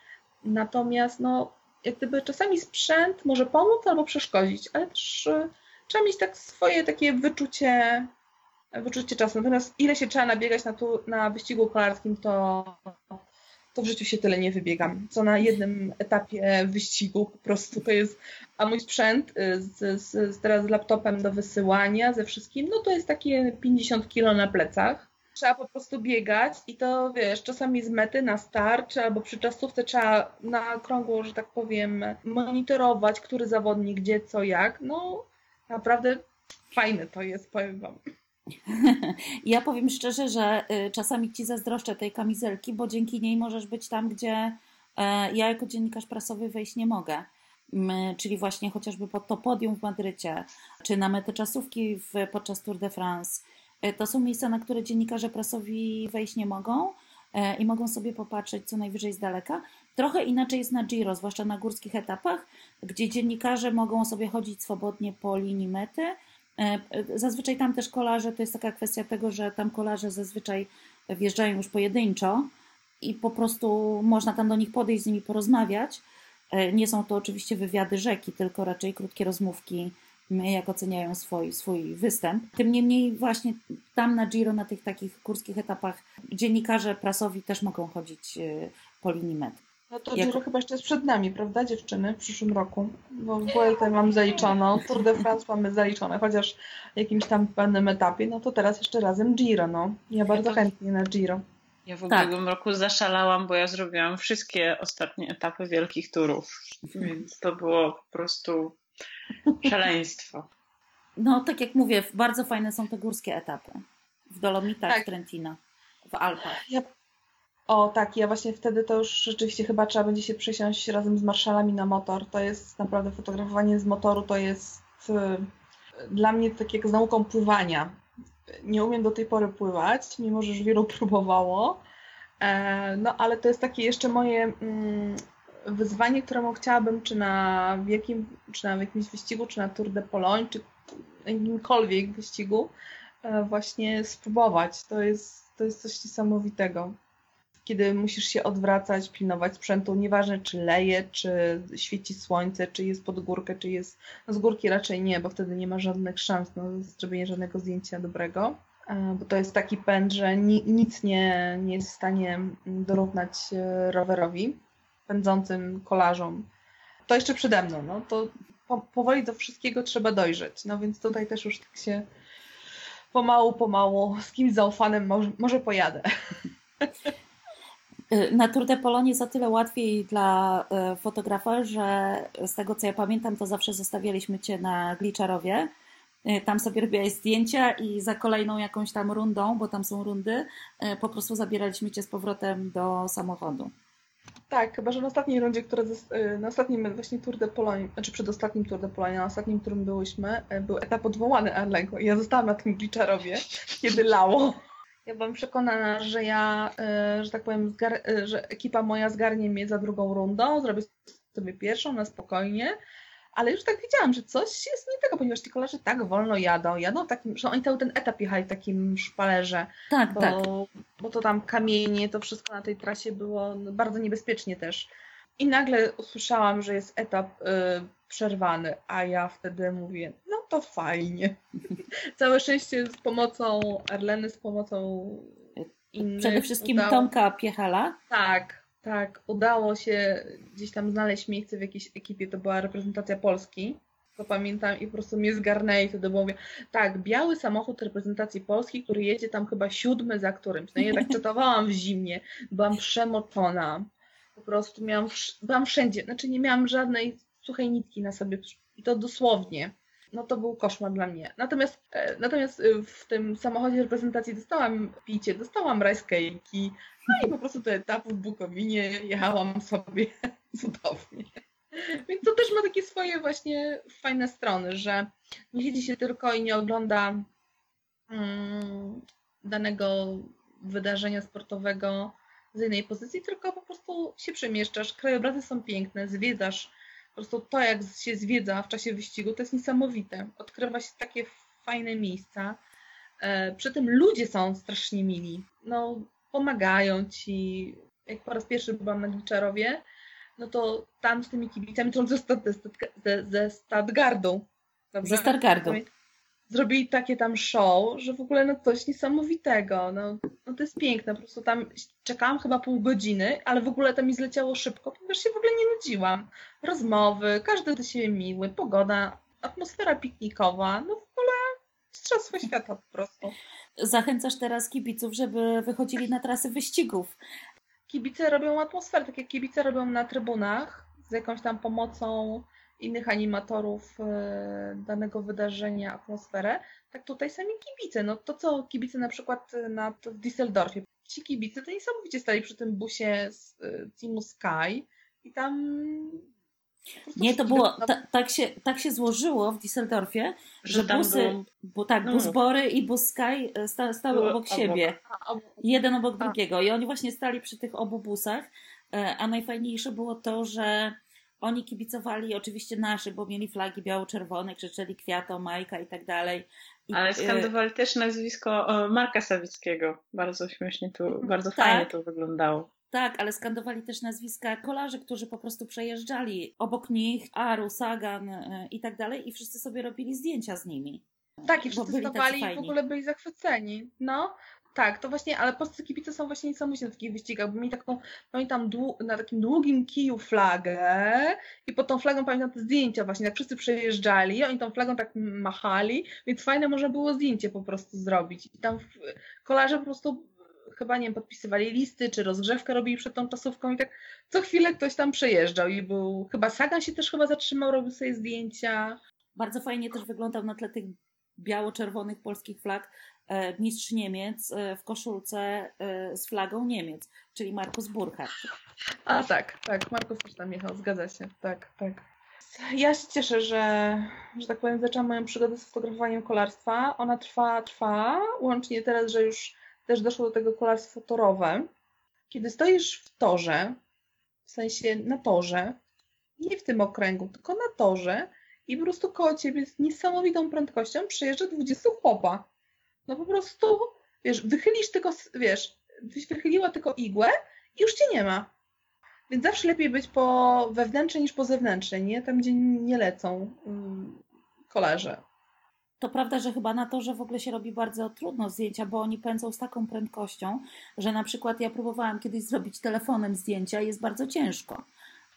Speaker 3: natomiast no, jak gdyby czasami sprzęt może pomóc albo przeszkodzić, ale też y, trzeba mieć tak swoje takie wyczucie, wyczucie czasu. Natomiast ile się trzeba nabiegać na, tu, na wyścigu kolarskim, to to w życiu się tyle nie wybiegam, co na jednym etapie wyścigu po prostu to jest, a mój sprzęt y, z, z, z teraz z laptopem do wysyłania, ze wszystkim, no to jest takie 50 kilo na plecach. Trzeba po prostu biegać i to wiesz, czasami z mety na start, albo przy czasówce trzeba na okrągło, że tak powiem, monitorować, który zawodnik gdzie, co, jak. No naprawdę fajne to jest, powiem Wam.
Speaker 1: Ja powiem szczerze, że y, czasami ci zazdroszczę tej kamizelki, bo dzięki niej możesz być tam, gdzie e, ja jako dziennikarz prasowy wejść nie mogę. Czyli właśnie chociażby pod to podium w Madrycie, czy na metę czasówki w, podczas Tour de France. E, to są miejsca, na które dziennikarze prasowi wejść nie mogą e, i mogą sobie popatrzeć co najwyżej z daleka. Trochę inaczej jest na Giro, zwłaszcza na górskich etapach, gdzie dziennikarze mogą sobie chodzić swobodnie po linii mety, E, zazwyczaj tam też kolarze, to jest taka kwestia tego, że tam kolarze zazwyczaj wjeżdżają już pojedynczo i po prostu można tam do nich podejść, z nimi porozmawiać. E, nie są to oczywiście wywiady rzeki, tylko raczej krótkie rozmówki, jak oceniają swój, swój występ. Tym niemniej właśnie tam na Giro, na tych takich górskich etapach dziennikarze prasowi też mogą chodzić e, po linii mety.
Speaker 3: No to Jak... chyba jeszcze jest przed nami, prawda dziewczyny, w przyszłym roku? Bo Vuelta mam zaliczoną, Tour de France mamy zaliczone, chociaż w jakimś tam pewnym etapie, no to teraz jeszcze razem Giro, no. Ja bardzo ja to... chętnie na Giro.
Speaker 2: Ja w tak. ubiegłym roku zaszalałam, bo ja zrobiłam wszystkie ostatnie etapy wielkich turów, więc to było po prostu Szaleństwo.
Speaker 1: No, tak jak mówię, bardzo fajne są te górskie etapy. W Dolomitach,
Speaker 3: Tak.
Speaker 1: w Trentino, w Alpach.
Speaker 3: Ja... O tak, ja właśnie wtedy to już rzeczywiście chyba trzeba będzie się przesiąść razem z marszalami na motor. To jest naprawdę fotografowanie z motoru, to jest y, dla mnie tak jak z nauką pływania. Nie umiem do tej pory pływać, mimo że już wielu próbowało. E, no ale to jest takie jeszcze moje mm, wyzwanie, któremu chciałabym czy na wielkim, czy na jakimś wyścigu, czy na Tour de Pologne, czy jakimkolwiek wyścigu e, właśnie spróbować. To jest, to jest coś niesamowitego. Kiedy musisz się odwracać, pilnować sprzętu, nieważne czy leje, czy świeci słońce, czy jest pod górkę, czy jest no z górki raczej nie, bo wtedy nie ma żadnych szans na zrobienie żadnego zdjęcia dobrego. E, Bo to jest taki pęd, że ni, nic nie, nie jest w stanie mm, dorównać e, rowerowi pędzącym kolarzom. To jeszcze przede mną. No, to po, powoli do wszystkiego trzeba dojrzeć. No więc tutaj też już tak się pomału, pomału z kimś zaufanym może, może pojadę.
Speaker 1: Y, Na Tour de Pologne jest o tyle łatwiej dla y, fotografa, że z tego co ja pamiętam, to zawsze zostawialiśmy Cię na Gliczarowie. Y, Tam sobie robiłaś zdjęcia i za kolejną jakąś tam rundą, bo tam są rundy, po prostu zabieraliśmy Cię z powrotem do samochodu.
Speaker 3: Tak, chyba że na ostatniej rundzie, która na ostatnim właśnie Tour de Pologne, znaczy przedostatnim Tour de Pologne, na ostatnim, którym byłyśmy, był etap odwołany Arlenko i ja zostałam na tym Gliczarowie, kiedy lało. Ja byłam przekonana, że ja, y, że tak powiem, y, że ekipa moja zgarnie mnie za drugą rundą, zrobię sobie pierwszą na spokojnie, ale już tak widziałam, że coś jest nie tego, ponieważ ci kolarze tak wolno jadą, jadą w takim, że oni cały ten etap jechali w takim szpalerze,
Speaker 1: Tak,
Speaker 3: bo,
Speaker 1: tak.
Speaker 3: bo to tam kamienie, to wszystko na tej trasie było no, bardzo niebezpiecznie też. I nagle usłyszałam, że jest etap y, przerwany, a ja wtedy mówię, no to fajnie. Całe szczęście z pomocą Arleny, z pomocą innych.
Speaker 1: Przede wszystkim
Speaker 3: udało-
Speaker 1: Tomka Piechala.
Speaker 3: Tak, tak. Udało się gdzieś tam znaleźć miejsce w jakiejś ekipie, to była reprezentacja Polski. To pamiętam i po prostu mnie zgarnęli wtedy, bo mówię, tak, biały samochód reprezentacji Polski, który jedzie tam chyba siódmy za którymś. No i ja tak czytowałam w zimnie, byłam przemoczona. Prostu miałam, byłam wszędzie, znaczy nie miałam żadnej suchej nitki na sobie i to dosłownie. No to był koszmar dla mnie. Natomiast, e, natomiast e, w tym samochodzie reprezentacji dostałam picie, dostałam rice cake'i, no i po prostu do etapu w Bukowinie jechałam sobie cudownie. Więc to też ma takie swoje właśnie fajne strony, że nie siedzi się tylko i nie ogląda mm, danego wydarzenia sportowego z innej pozycji, tylko po prostu się przemieszczasz. Krajobrazy są piękne, zwiedzasz. Po prostu to, jak się zwiedza w czasie wyścigu, to jest niesamowite. Odkrywa się takie fajne miejsca. E, Przy tym ludzie są strasznie mili. No, pomagają ci. Jak po raz pierwszy byłam na Gliczarowie, no to tam z tymi kibicami, to ze, ze, ze, Stadgardu. Dobrze?
Speaker 1: Ze Stargardu.
Speaker 3: Zrobili takie tam show, że w ogóle no coś niesamowitego. No, no to jest piękne. Po prostu tam czekałam chyba pół godziny, ale w ogóle to mi zleciało szybko, ponieważ się w ogóle nie nudziłam. Rozmowy, każdy do siebie miły, pogoda, atmosfera piknikowa, no w ogóle mistrzostwo świata po prostu.
Speaker 1: Zachęcasz teraz kibiców, żeby wychodzili na trasy wyścigów.
Speaker 3: kibice robią atmosferę, tak jak kibice robią na trybunach z jakąś tam pomocą innych animatorów e, danego wydarzenia, atmosferę, tak tutaj sami kibice. No to co kibice na przykład na, w Düsseldorfie, ci kibice to niesamowicie stali przy tym busie z e, Teamu Sky i tam...
Speaker 1: Nie, to było, ta, tak, się, tak się złożyło w Düsseldorfie, że
Speaker 2: Że
Speaker 1: busy,
Speaker 2: było-
Speaker 1: bo tak,
Speaker 2: No
Speaker 1: bus. Bory i bus Sky e, sta, stały obok
Speaker 2: obok.
Speaker 1: siebie.
Speaker 3: A, a,
Speaker 1: Jeden obok
Speaker 3: A.
Speaker 1: drugiego. I oni właśnie stali przy tych obu busach. E, A najfajniejsze było to, że oni kibicowali oczywiście naszy, bo mieli flagi biało-czerwone, krzyczeli kwiato, Majka i tak dalej. I,
Speaker 2: Ale
Speaker 1: e,
Speaker 2: skandowali też nazwisko e, Marka Sawickiego. Bardzo śmiesznie tu, bardzo
Speaker 1: Tak.
Speaker 2: fajnie to wyglądało.
Speaker 1: Tak, ale skandowali też nazwiska kolarzy, którzy po prostu przejeżdżali obok nich, Aru, Sagan e, i tak dalej, i wszyscy sobie robili zdjęcia z nimi.
Speaker 3: Tak, i wszyscy stawali i w ogóle byli zachwyceni. No, tak, to właśnie, ale polscy kibice są właśnie niesamowici na takich wyścigach, bo mieli taką, oni tam dłu- na takim długim kiju flagę i pod tą flagą pamiętam te zdjęcia właśnie, tak wszyscy przejeżdżali, oni tą flagą tak machali, więc fajne można było zdjęcie po prostu zrobić. I tam kolarze po prostu chyba nie wiem, podpisywali listy, czy rozgrzewkę robili przed tą czasówką i tak co chwilę ktoś tam przejeżdżał i był, chyba Sagan się też chyba zatrzymał, robił sobie zdjęcia.
Speaker 1: Bardzo fajnie też wyglądał na tle tych biało-czerwonych polskich flag mistrz Niemiec e, w koszulce e, z flagą Niemiec, czyli Markus Burkhardt.
Speaker 3: A tak, tak, Markus też tam jechał, zgadza się, tak, tak. Ja się cieszę, że, że tak powiem, zaczęłam moją przygodę z fotografowaniem kolarstwa. Ona trwa, trwa, łącznie teraz, że już też doszło do tego kolarstwo torowe. Kiedy stoisz w torze, w sensie na torze, nie w tym okręgu, tylko na torze i po prostu koło ciebie z niesamowitą prędkością przejeżdża 20 chłopa. No po prostu, wiesz, wychylisz tylko, wiesz, wychyliła tylko igłę i już cię nie ma. Więc zawsze lepiej być po wewnętrznej niż po zewnętrznej, nie? Tam, gdzie nie lecą um, kolarze.
Speaker 1: To prawda, że chyba na to, że w ogóle się robi bardzo trudno zdjęcia, bo oni pędzą z taką prędkością, że na przykład ja próbowałam kiedyś zrobić telefonem zdjęcia i jest bardzo ciężko.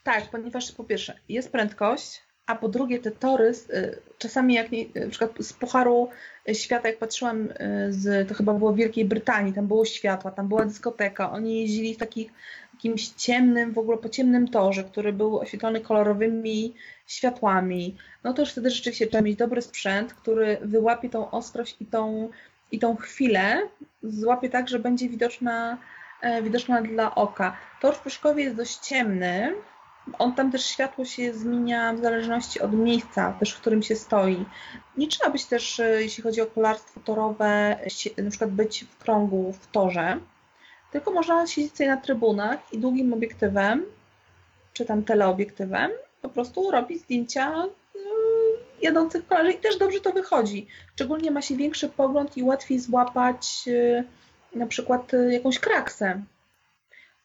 Speaker 3: Tak, ponieważ po pierwsze jest prędkość, a po drugie te tory, y, czasami jak nie, na przykład z Pucharu Świata, jak patrzyłam, y, z, to chyba było w Wielkiej Brytanii, tam było światła, tam była dyskoteka, oni jeździli w takich, jakimś ciemnym, w ogóle po ciemnym torze, który był oświetlony kolorowymi światłami, no to już wtedy rzeczywiście trzeba mieć dobry sprzęt, który wyłapie tą ostrość i tą, i tą chwilę, złapie tak, że będzie widoczna, e, widoczna dla oka. Tor w Pruszkowie jest dość ciemny, on tam też światło się zmienia w zależności od miejsca, też w którym się stoi. Nie trzeba być też, e, jeśli chodzi o kolarstwo torowe, na przykład być w krągu w torze, tylko można siedzieć sobie na trybunach i długim obiektywem, czy tam teleobiektywem, po prostu robić zdjęcia e, jadących kolarzy i też dobrze to wychodzi. Szczególnie ma się większy pogląd i łatwiej złapać e, na przykład jakąś kraksę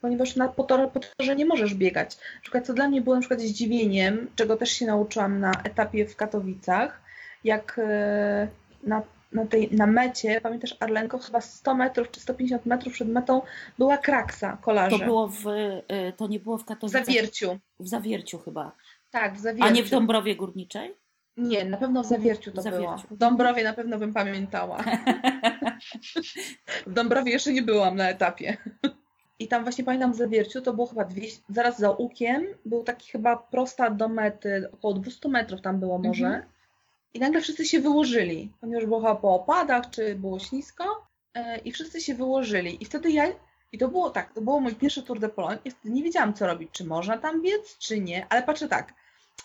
Speaker 3: ponieważ na potorze nie możesz biegać. Na przykład, co dla mnie było na przykład zdziwieniem, czego też się nauczyłam na etapie w Katowicach, jak e, na, na, tej, na mecie, pamiętasz Arlenko, chyba 100 metrów czy 150 metrów przed metą była kraksa kolarzy.
Speaker 1: To było w, e, to nie było w Katowicach.
Speaker 3: W Zawierciu.
Speaker 1: W Zawierciu chyba.
Speaker 3: Tak, w Zawierciu.
Speaker 1: A nie w Dąbrowie Górniczej?
Speaker 3: Nie, na pewno w Zawierciu to Zawierciu. było. W Dąbrowie na pewno bym pamiętała. w Dąbrowie jeszcze nie byłam na etapie. I tam właśnie pamiętam w Zawierciu, to było chyba 200, zaraz za Ukiem, był taki chyba prosta do mety, około 200 metrów tam było może. Mhm. I nagle wszyscy się wyłożyli, ponieważ było chyba po opadach, czy było ślisko yy, i wszyscy się wyłożyli. I wtedy ja, i to było tak, to było mój pierwszy Tour de Pologne i wtedy nie wiedziałam co robić, czy można tam biec, czy nie, ale patrzę tak,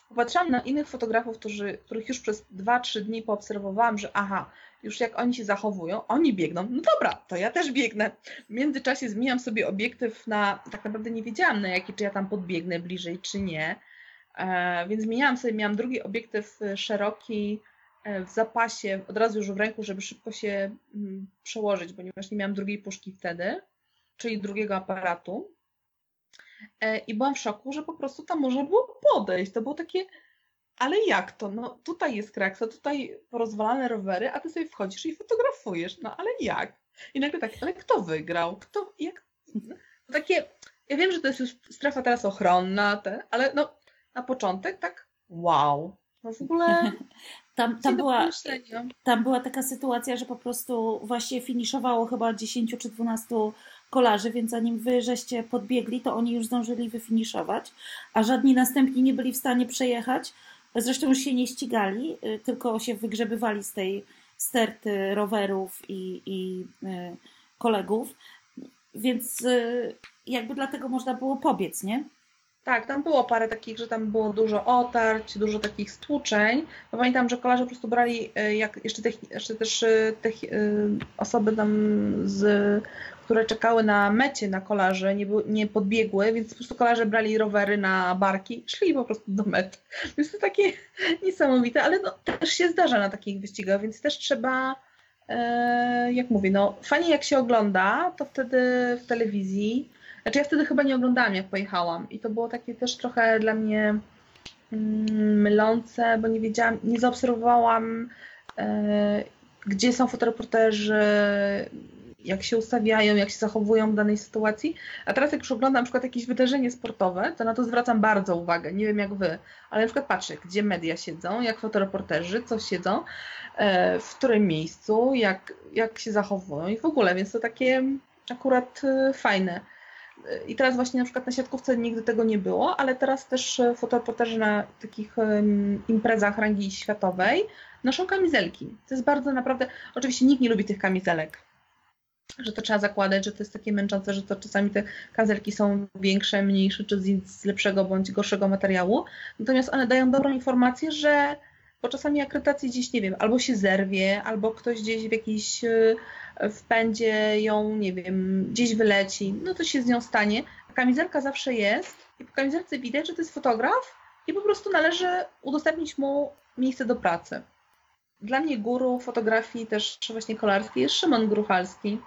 Speaker 3: popatrzyłam na innych fotografów, którzy, których już przez 2-3 dni poobserwowałam, że aha, już jak oni się zachowują, oni biegną, no dobra, to ja też biegnę. W międzyczasie zmieniam sobie obiektyw na, tak naprawdę nie wiedziałam na jaki, czy ja tam podbiegnę bliżej, czy nie, e, więc zmieniałam sobie, miałam drugi obiektyw e, szeroki e, w zapasie, od razu już w ręku, żeby szybko się mm, przełożyć, ponieważ nie miałam drugiej puszki wtedy, czyli drugiego aparatu. I byłam w szoku, że po prostu tam można było podejść. To było takie, ale jak to? No tutaj jest kraksa, tutaj porozwalane rowery, a ty sobie wchodzisz i fotografujesz. No ale jak? I nagle tak, ale kto wygrał? Kto, jak? No, takie, ja wiem, że to jest już strefa teraz ochronna, te, ale no na początek tak wow. No w ogóle
Speaker 1: tam, tam, była, tam była taka sytuacja, że po prostu właśnie finiszowało chyba 10 czy 12 kolarzy, więc zanim wy żeście podbiegli, to oni już zdążyli wyfiniszować, a żadni następni nie byli w stanie przejechać, Zresztą już się nie ścigali, y, tylko się wygrzebywali z tej sterty rowerów i, i y, kolegów. Więc y, jakby dlatego można było pobiec, nie?
Speaker 3: Tak, tam było parę takich, że tam było dużo otarć, dużo takich stłuczeń. Bo pamiętam, że kolarze po prostu brali, jak jeszcze, te, jeszcze też te osoby tam z które czekały na mecie na kolarze, nie, nie podbiegły, więc po prostu kolarze brali rowery na barki, szli po prostu do mety. Więc to takie niesamowite, ale no, też się zdarza na takich wyścigach, więc też trzeba, e, jak mówię, no fajnie jak się ogląda, to wtedy w telewizji, znaczy ja wtedy chyba nie oglądałam jak pojechałam i to było takie też trochę dla mnie mm, mylące, bo nie wiedziałam, nie zaobserwowałam e, gdzie są fotoreporterzy, jak się ustawiają, jak się zachowują w danej sytuacji. A teraz jak już oglądam na przykład jakieś wydarzenie sportowe, to na to zwracam bardzo uwagę. Nie wiem jak wy, ale na przykład patrzę, gdzie media siedzą, jak fotoreporterzy, co siedzą, e, w którym miejscu, jak, jak się zachowują i w ogóle, więc to takie akurat y, fajne. I teraz właśnie na przykład na siatkówce nigdy tego nie było, ale teraz też fotoreporterzy na takich imprezach rangi światowej noszą kamizelki. To jest bardzo naprawdę, oczywiście nikt nie lubi tych kamizelek, że to trzeba zakładać, że to jest takie męczące, że to czasami te kamizelki są większe, mniejsze, czy z lepszego bądź gorszego materiału. Natomiast one dają dobrą informację, że bo czasami akredytacja gdzieś, nie wiem, albo się zerwie, albo ktoś gdzieś w jakiejś y, wpędzie ją, nie wiem, gdzieś wyleci, no to się z nią stanie. A kamizelka zawsze jest i po kamizelce widać, że to jest fotograf i po prostu należy udostępnić mu miejsce do pracy. Dla mnie guru fotografii też właśnie kolarskiej jest Szymon Gruchalski,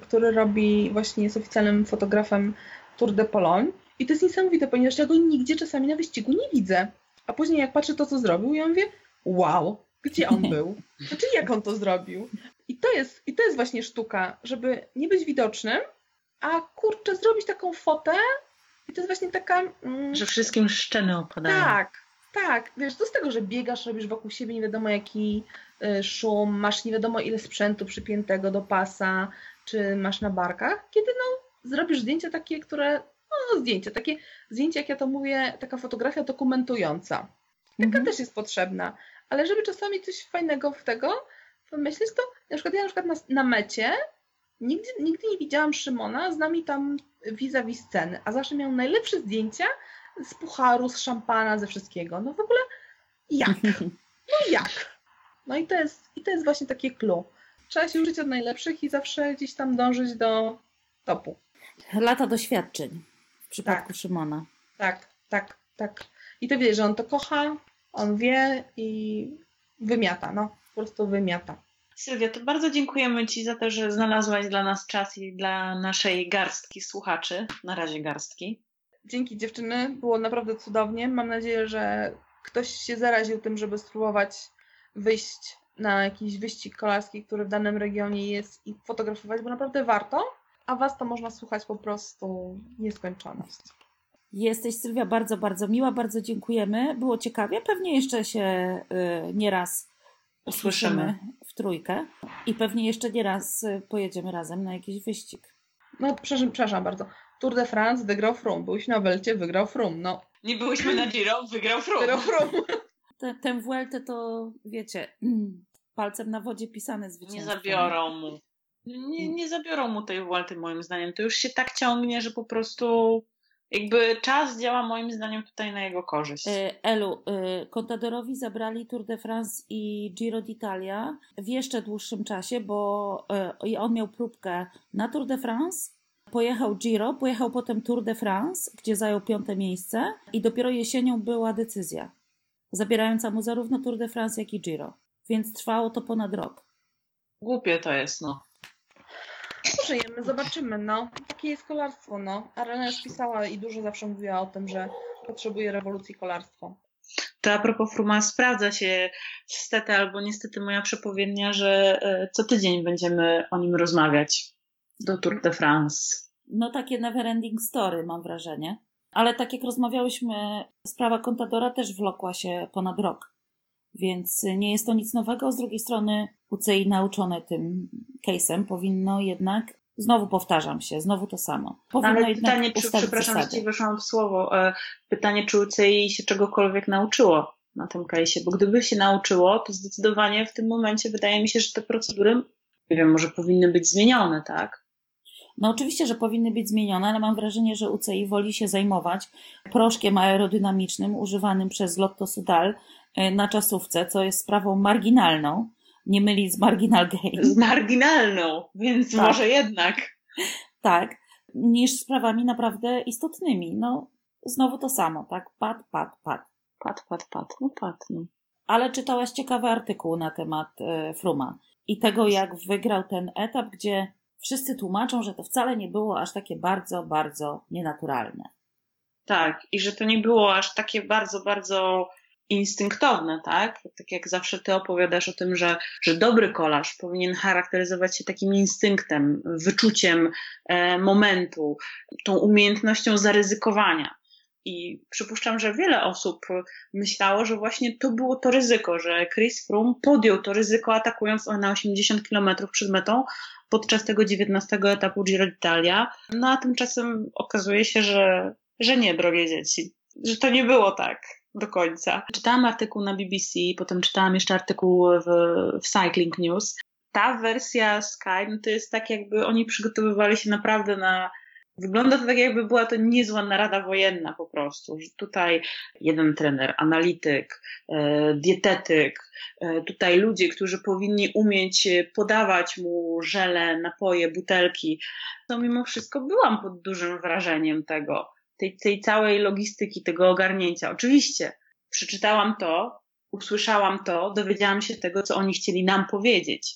Speaker 3: który robi właśnie, jest oficjalnym fotografem Tour de Pologne i to jest niesamowite, ponieważ ja go nigdzie czasami na wyścigu nie widzę. A później jak patrzę to, co zrobił, ja mówię, wow, gdzie on był? Znaczy jak on to zrobił? I to jest, i to jest właśnie sztuka, żeby nie być widocznym, a kurczę, zrobić taką fotę i to jest właśnie taka...
Speaker 2: Mm, że wszystkim szczeny opadają.
Speaker 3: Tak, tak. Wiesz, to z tego, że biegasz, robisz wokół siebie nie wiadomo jaki y, szum, masz nie wiadomo ile sprzętu przypiętego do pasa, czy masz na barkach, kiedy no zrobisz zdjęcia takie, które, no zdjęcia, takie zdjęcia, jak ja to mówię, taka fotografia dokumentująca. Taka mhm. też jest potrzebna, ale żeby czasami coś fajnego w tego pomyśleć, to na przykład ja na przykład na, na mecie nigdy, nigdy nie widziałam Szymona z nami tam vis-a-vis sceny, a zawsze miał najlepsze zdjęcia z pucharu, z szampana, ze wszystkiego. No w ogóle jak? No jak? No i to jest, i to jest właśnie takie clue. Trzeba się uczyć od najlepszych i zawsze gdzieś tam dążyć do topu.
Speaker 1: Lata doświadczeń w przypadku tak. Szymona.
Speaker 3: Tak, tak, tak. I to wie, że on to kocha, on wie i wymiata, no, po prostu wymiata.
Speaker 2: Sylwia, to bardzo dziękujemy Ci za to, że znalazłaś dla nas czas i dla naszej garstki słuchaczy, na razie garstki.
Speaker 3: Dzięki dziewczyny, było naprawdę cudownie. Mam nadzieję, że ktoś się zaraził tym, żeby spróbować wyjść na jakiś wyścig kolarski, który w danym regionie jest i fotografować, bo naprawdę warto, a Was to można słuchać po prostu nieskończoność.
Speaker 1: Jesteś Sylwia bardzo, bardzo miła, bardzo dziękujemy. Było ciekawie, pewnie jeszcze się y, nieraz usłyszymy w trójkę i pewnie jeszcze nieraz y, pojedziemy razem na jakiś wyścig.
Speaker 3: No, przepraszam bardzo. Tour de France wygrał Frum. Byliśmy na Welcie, wygrał Frum. No.
Speaker 2: Nie byłyśmy na Giro, wygrał Frum.
Speaker 3: Wygrał Frum.
Speaker 1: Ten Vuelta to, wiecie, palcem na wodzie pisane zwycięstwo.
Speaker 2: Nie zabiorą mu. Nie, nie zabiorą mu tej Vuelty moim zdaniem. To już się tak ciągnie, że po prostu jakby czas działa moim zdaniem tutaj na jego korzyść.
Speaker 1: E, Elu, e, Contadorowi zabrali Tour de France i Giro d'Italia w jeszcze dłuższym czasie, bo e, on miał próbkę na Tour de France, pojechał Giro, pojechał potem Tour de France, gdzie zajął piąte miejsce i dopiero jesienią była decyzja zabierająca mu zarówno Tour de France, jak i Giro. Więc trwało to ponad rok.
Speaker 2: Głupie to jest, no.
Speaker 3: Żyjemy, zobaczymy, no. Takie jest kolarstwo, no. Arena już pisała i dużo zawsze mówiła o tym, że potrzebuje rewolucji kolarstwo.
Speaker 2: To a propos Fruma, sprawdza się niestety albo niestety moja przepowiednia, że e, co tydzień będziemy o nim rozmawiać do Tour de France.
Speaker 1: No takie never ending story mam wrażenie. Ale tak jak rozmawiałyśmy, sprawa Contadora też wlokła się ponad rok. Więc nie jest to nic nowego. Z drugiej strony UCI nauczone tym case'em powinno jednak, znowu powtarzam się, znowu to samo. Powinno
Speaker 2: Ale pytanie, czy, przepraszam, że ci weszłam w słowo, e, pytanie, czy UCI się czegokolwiek nauczyło na tym case'ie, bo gdyby się nauczyło, to zdecydowanie w tym momencie wydaje mi się, że te procedury, nie wiem, może powinny być zmienione, tak?
Speaker 1: No oczywiście, że powinny być zmienione, ale mam wrażenie, że UCI woli się zajmować proszkiem aerodynamicznym używanym przez Lotto Sudal na czasówce, co jest sprawą marginalną. Nie mylić z Marginal Game.
Speaker 2: Z marginalną, więc tak. może jednak.
Speaker 1: Tak, niż sprawami naprawdę istotnymi. No, znowu to samo, tak? Pad, pad, pad.
Speaker 2: Pad, pad, pad, no pad, no.
Speaker 1: Ale czytałaś ciekawy artykuł na temat e, Fruma i tego, jak wygrał ten etap, gdzie wszyscy tłumaczą, że to wcale nie było aż takie bardzo, bardzo nienaturalne.
Speaker 2: Tak, i że to nie było aż takie bardzo, bardzo instynktowne, tak? Tak jak zawsze ty opowiadasz o tym, że, że dobry kolarz powinien charakteryzować się takim instynktem, wyczuciem e, momentu, tą umiejętnością zaryzykowania. I przypuszczam, że wiele osób myślało, że właśnie to było to ryzyko, że Chris Froome podjął to ryzyko atakując na 80 km przed metą podczas tego 19 etapu Giro d'Italia. No a tymczasem okazuje się, że, że nie, drogie dzieci, że to nie było tak do końca. Czytałam artykuł na BBC, potem czytałam jeszcze artykuł w, w Cycling News. Ta wersja Sky, no to jest tak jakby oni przygotowywali się naprawdę na Wygląda to tak, jakby była to niezła narada wojenna po prostu, że tutaj jeden trener, analityk, e, dietetyk, e, tutaj ludzie, którzy powinni umieć podawać mu żele, napoje, butelki. To mimo wszystko byłam pod dużym wrażeniem tego, tej, tej całej logistyki, tego ogarnięcia. Oczywiście przeczytałam to, usłyszałam to, dowiedziałam się tego, co oni chcieli nam powiedzieć.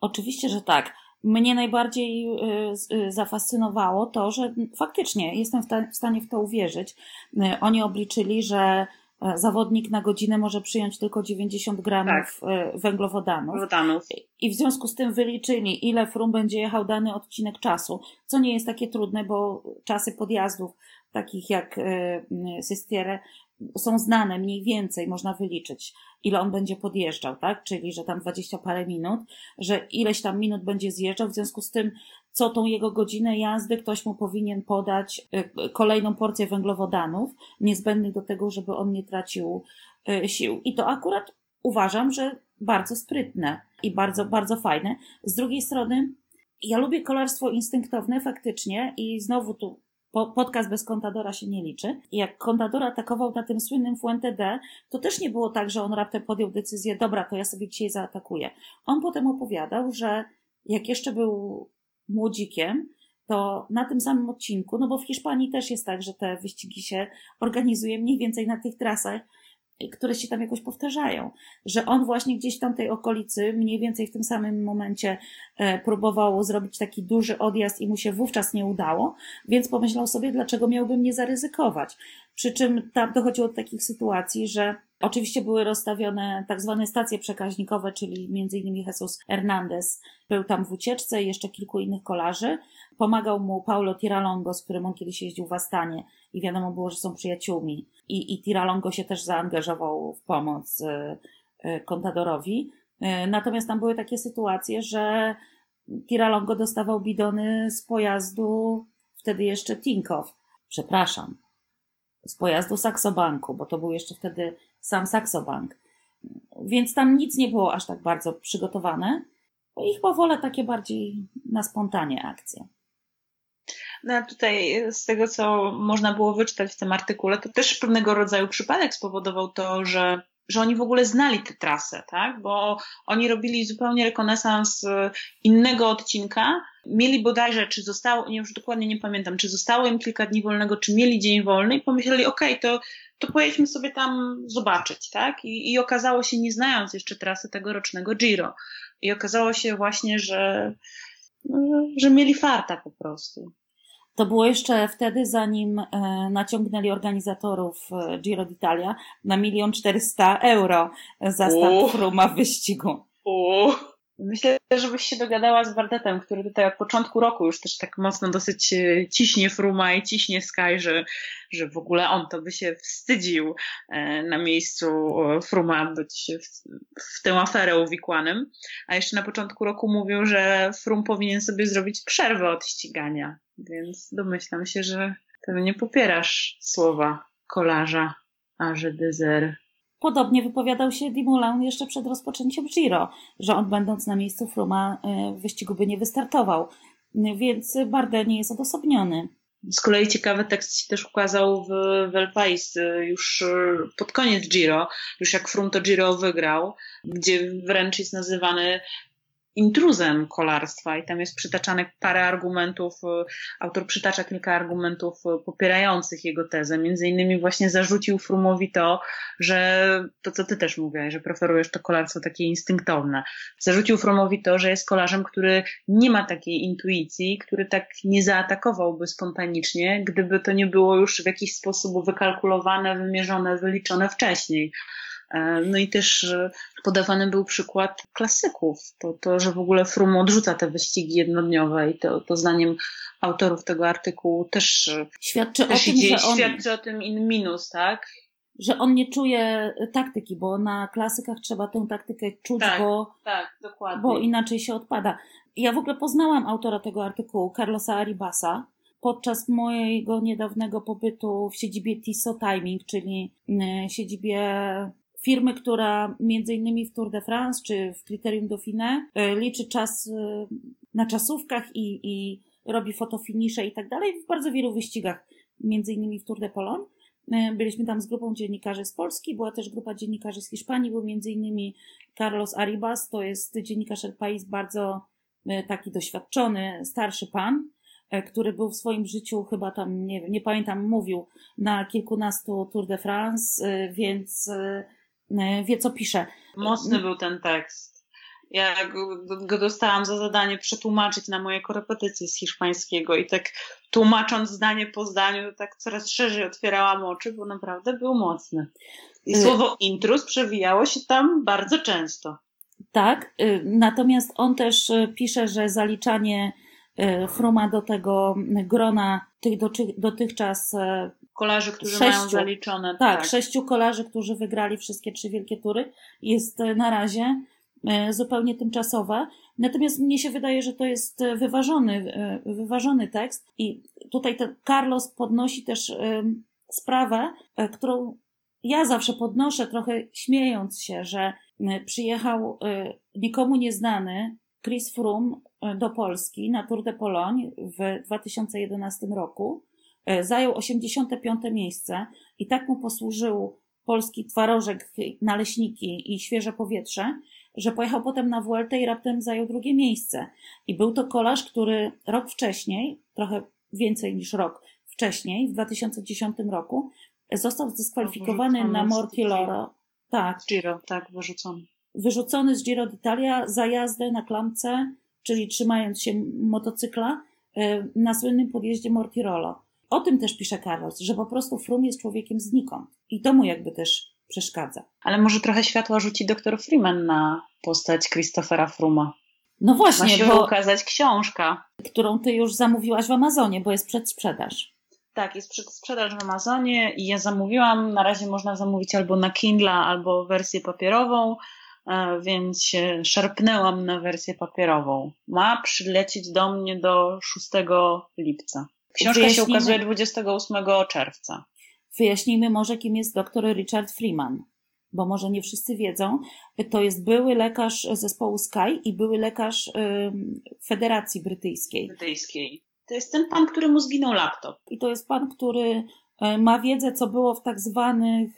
Speaker 1: Oczywiście, że tak. Mnie najbardziej y, y, zafascynowało to, że faktycznie jestem w stanie w to uwierzyć. Y, oni obliczyli, że zawodnik na godzinę może przyjąć tylko 90 gramów tak. węglowodanów.
Speaker 2: Węglowodanów.
Speaker 1: I w związku z tym wyliczyli, ile frum będzie jechał dany odcinek czasu, co nie jest takie trudne, bo czasy podjazdów, takich jak Systiere, są znane mniej więcej, można wyliczyć, ile on będzie podjeżdżał, tak? Czyli, że tam dwadzieścia parę minut, że ileś tam minut będzie zjeżdżał, w związku z tym, co tą jego godzinę jazdy ktoś mu powinien podać y, kolejną porcję węglowodanów, niezbędnych do tego, żeby on nie tracił y, sił. I to akurat uważam, że bardzo sprytne i bardzo, bardzo fajne. Z drugiej strony, ja lubię kolarstwo instynktowne faktycznie i znowu tu podcast bez kontadora się nie liczy. I jak kontador atakował na tym słynnym Fuente D, to też nie było tak, że on raptem podjął decyzję, dobra, to ja sobie dzisiaj zaatakuję. On potem opowiadał, że jak jeszcze był młodzikiem, to na tym samym odcinku, no bo w Hiszpanii też jest tak, że te wyścigi się organizuje mniej więcej na tych trasach, które się tam jakoś powtarzają, że on właśnie gdzieś tam tej okolicy, mniej więcej w tym samym momencie e, próbował zrobić taki duży odjazd i mu się wówczas nie udało, więc pomyślał sobie, dlaczego miałbym nie zaryzykować. Przy czym tam dochodziło do takich sytuacji, że Oczywiście były rozstawione tak zwane stacje przekaźnikowe, czyli innymi Jesus Hernandez był tam w ucieczce i jeszcze kilku innych kolarzy. Pomagał mu Paulo Tiralongo, z którym on kiedyś jeździł w Astanie i wiadomo było, że są przyjaciółmi. I, i Tiralongo się też zaangażował w pomoc Contadorowi. Y, y, natomiast tam były takie sytuacje, że Tiralongo dostawał bidony z pojazdu wtedy jeszcze Tinkow. Przepraszam. Z pojazdu Saxobanku, bo to był jeszcze wtedy sam Saxobank. Więc tam nic nie było aż tak bardzo przygotowane. Bo ich powolę takie bardziej na spontanie akcje.
Speaker 2: No tutaj z tego, co można było wyczytać w tym artykule, to też pewnego rodzaju przypadek spowodował to, że że oni w ogóle znali tę trasę, tak? Bo oni robili zupełnie rekonesans y, innego odcinka. Mieli bodajże, czy zostało, nie już dokładnie nie pamiętam, czy zostało im kilka dni wolnego, czy mieli dzień wolny i pomyśleli, okej, okay, to, to pojedźmy sobie tam zobaczyć, tak? I, I okazało się, nie znając jeszcze trasy tegorocznego Giro, i okazało się właśnie, że, no, że mieli farta po prostu.
Speaker 1: To było jeszcze wtedy, zanim e, naciągnęli organizatorów e, Giro d'Italia na milion czterysta euro za start Fruma w wyścigu.
Speaker 2: Myślę, żebyś się dogadała z Bardetem, który tutaj od początku roku już też tak mocno dosyć e, ciśnie Fruma i ciśnie Sky, że, że w ogóle on to by się wstydził na miejscu Fruma być w, w tę aferę uwikłanym. A jeszcze na początku roku mówił, że Frum powinien sobie zrobić przerwę od ścigania. Więc domyślam się, że pewnie popierasz słowa kolarza Arze Dezer.
Speaker 1: Podobnie wypowiadał się Dimulan jeszcze przed rozpoczęciem Giro, że on będąc na miejscu Fruma w wyścigu by nie wystartował. Więc Bardet nie jest odosobniony.
Speaker 2: Z kolei ciekawy tekst się też ukazał w, w El Pais już pod koniec Giro, już jak Frum to Giro wygrał, gdzie wręcz jest nazywany intruzem kolarstwa i tam jest przytaczane parę argumentów, y, autor przytacza kilka argumentów y, popierających jego tezę. Między innymi właśnie zarzucił Frumowi to, że to co ty też mówiłaś, że preferujesz to kolarstwo takie instynktowne. Zarzucił Frumowi to, że jest kolarzem, który nie ma takiej intuicji, który tak nie zaatakowałby spontanicznie, gdyby to nie było już w jakiś sposób wykalkulowane, wymierzone, wyliczone wcześniej. E, no i też e, podawany był przykład klasyków. To, to że w ogóle Frum odrzuca te wyścigi jednodniowe i to, to zdaniem autorów tego artykułu też
Speaker 1: świadczy
Speaker 2: też
Speaker 1: o tym,
Speaker 2: że
Speaker 1: on...
Speaker 2: świadczy o tym in minus, tak?
Speaker 1: że on nie czuje taktyki, bo na klasykach trzeba tę taktykę czuć,
Speaker 2: tak,
Speaker 1: bo,
Speaker 2: tak, dokładnie.
Speaker 1: bo inaczej się odpada. Ja w ogóle poznałam autora tego artykułu, Carlosa Aribasa, podczas mojego niedawnego pobytu w siedzibie Tissot Timing, czyli mm, siedzibie firmy, która między innymi w Tour de France czy w Criterium Dauphiné y, liczy czas y, na czasówkach i, i robi fotofinisze i tak dalej w bardzo wielu wyścigach, między innymi w Tour de Pologne. Y, byliśmy tam z grupą dziennikarzy z Polski, była też grupa dziennikarzy z Hiszpanii, był między innymi Carlos Arribas, to jest dziennikarz El País, bardzo taki doświadczony, starszy pan, który był w swoim życiu chyba tam, nie, nie pamiętam, mówił na kilkunastu Tour de France, więc wie co pisze.
Speaker 2: Mocny był ten tekst. Ja go, go dostałam za zadanie przetłumaczyć na moje korepetycje z hiszpańskiego i tak tłumacząc zdanie po zdaniu, tak coraz szerzej otwierałam oczy, bo naprawdę był mocny. I y- słowo intrus przewijało się tam bardzo często.
Speaker 1: Tak, y, natomiast on też y, pisze, że zaliczanie Fruma do tego grona tych dotychczas
Speaker 2: kolarzy, którzy sześciu, mają zaliczone.
Speaker 1: Tak, tak, sześciu kolarzy, którzy wygrali wszystkie trzy wielkie tury, jest na razie E, zupełnie tymczasowe. Natomiast mnie się wydaje, że to jest wyważony, e, wyważony tekst i tutaj ten Carlos podnosi też e, sprawę, którą ja zawsze podnoszę, trochę śmiejąc się, że przyjechał nikomu nieznany Chris Froome do Polski na Tour de Pologne w 2011 roku. Zajął 85. miejsce i tak mu posłużył polski twarożek, naleśniki i świeże powietrze, że pojechał potem na Vueltę i raptem zajął drugie miejsce. I był to kolarz, który rok wcześniej, trochę więcej niż rok wcześniej, w 2010 roku, został zdyskwalifikowany na Mortilloro.
Speaker 2: Tak. Giro, tak, wyrzucony.
Speaker 1: Wyrzucony z Giro d'Italia za jazdę na klamce, czyli trzymając się motocykla y, na słynnym podjeździe Mortirolo. O tym też pisze Carlos, że po prostu Frum jest człowiekiem znikąd. I to mu jakby też przeszkadza.
Speaker 2: Ale może trochę światła rzuci doktor Freeman na postać Christophera Fruma.
Speaker 1: No właśnie,
Speaker 2: Ma się bo, ukazać książka.
Speaker 1: Którą ty już zamówiłaś w Amazonie, bo jest przedsprzedaż.
Speaker 2: Tak, jest przedsprzedaż w Amazonie i ja zamówiłam. Na razie można zamówić albo na Kindle, albo wersję papierową, e, więc się szarpnęłam na wersję papierową. Ma przylecieć do mnie do 6 lipca. Książka się ukazuje 28 czerwca.
Speaker 1: Wyjaśnijmy może, kim jest dr Richard Freeman, bo może nie wszyscy wiedzą. To jest były lekarz zespołu Sky i były lekarz Federacji Brytyjskiej.
Speaker 2: Brytyjskiej. To jest ten pan, któremu zginął laptop.
Speaker 1: I to jest pan, który e, ma wiedzę, co było w tak zwanych...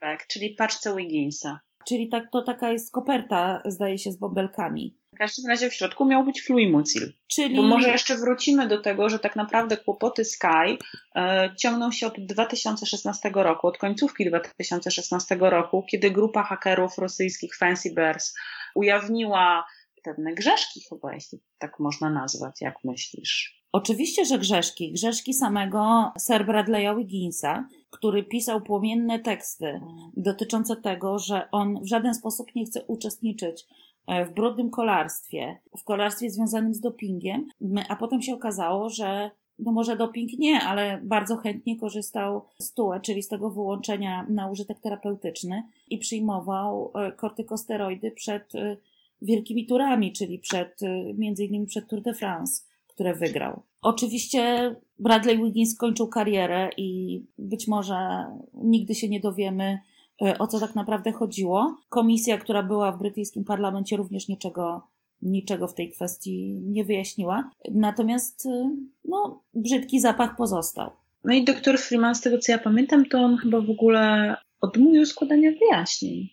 Speaker 2: Bag, czyli paczce Wigginsa.
Speaker 1: Czyli tak, to taka jest koperta, zdaje się, z bobelkami.
Speaker 2: W każdym razie w środku miał być fluimucil. Czyli... Bo może jeszcze wrócimy do tego, że tak naprawdę kłopoty Sky e, ciągną się od 2016 roku, od końcówki 2016 roku, kiedy grupa hakerów rosyjskich Fancy Bears ujawniła pewne grzeszki chyba, jeśli tak można nazwać, jak myślisz?
Speaker 1: Oczywiście, że grzeszki. Grzeszki samego Sir Bradley'a Wigginsa, który pisał płomienne teksty mm. dotyczące tego, że on w żaden sposób nie chce uczestniczyć E, w brudnym kolarstwie, w kolarstwie związanym z dopingiem, a potem się okazało, że no może doping nie, ale bardzo chętnie korzystał z TUE, czyli z tego wyłączenia na użytek terapeutyczny i przyjmował e, kortykosteroidy przed e, wielkimi turami, czyli przed, między innymi przed Tour de France, które wygrał. Oczywiście Bradley Wiggins skończył karierę i być może nigdy się nie dowiemy, E, o co tak naprawdę chodziło. Komisja, która była w brytyjskim parlamencie, również niczego, niczego w tej kwestii nie wyjaśniła. Natomiast e, no, brzydki zapach pozostał.
Speaker 2: No i doktor Freeman, z tego co ja pamiętam, to on chyba w ogóle odmówił składania wyjaśnień,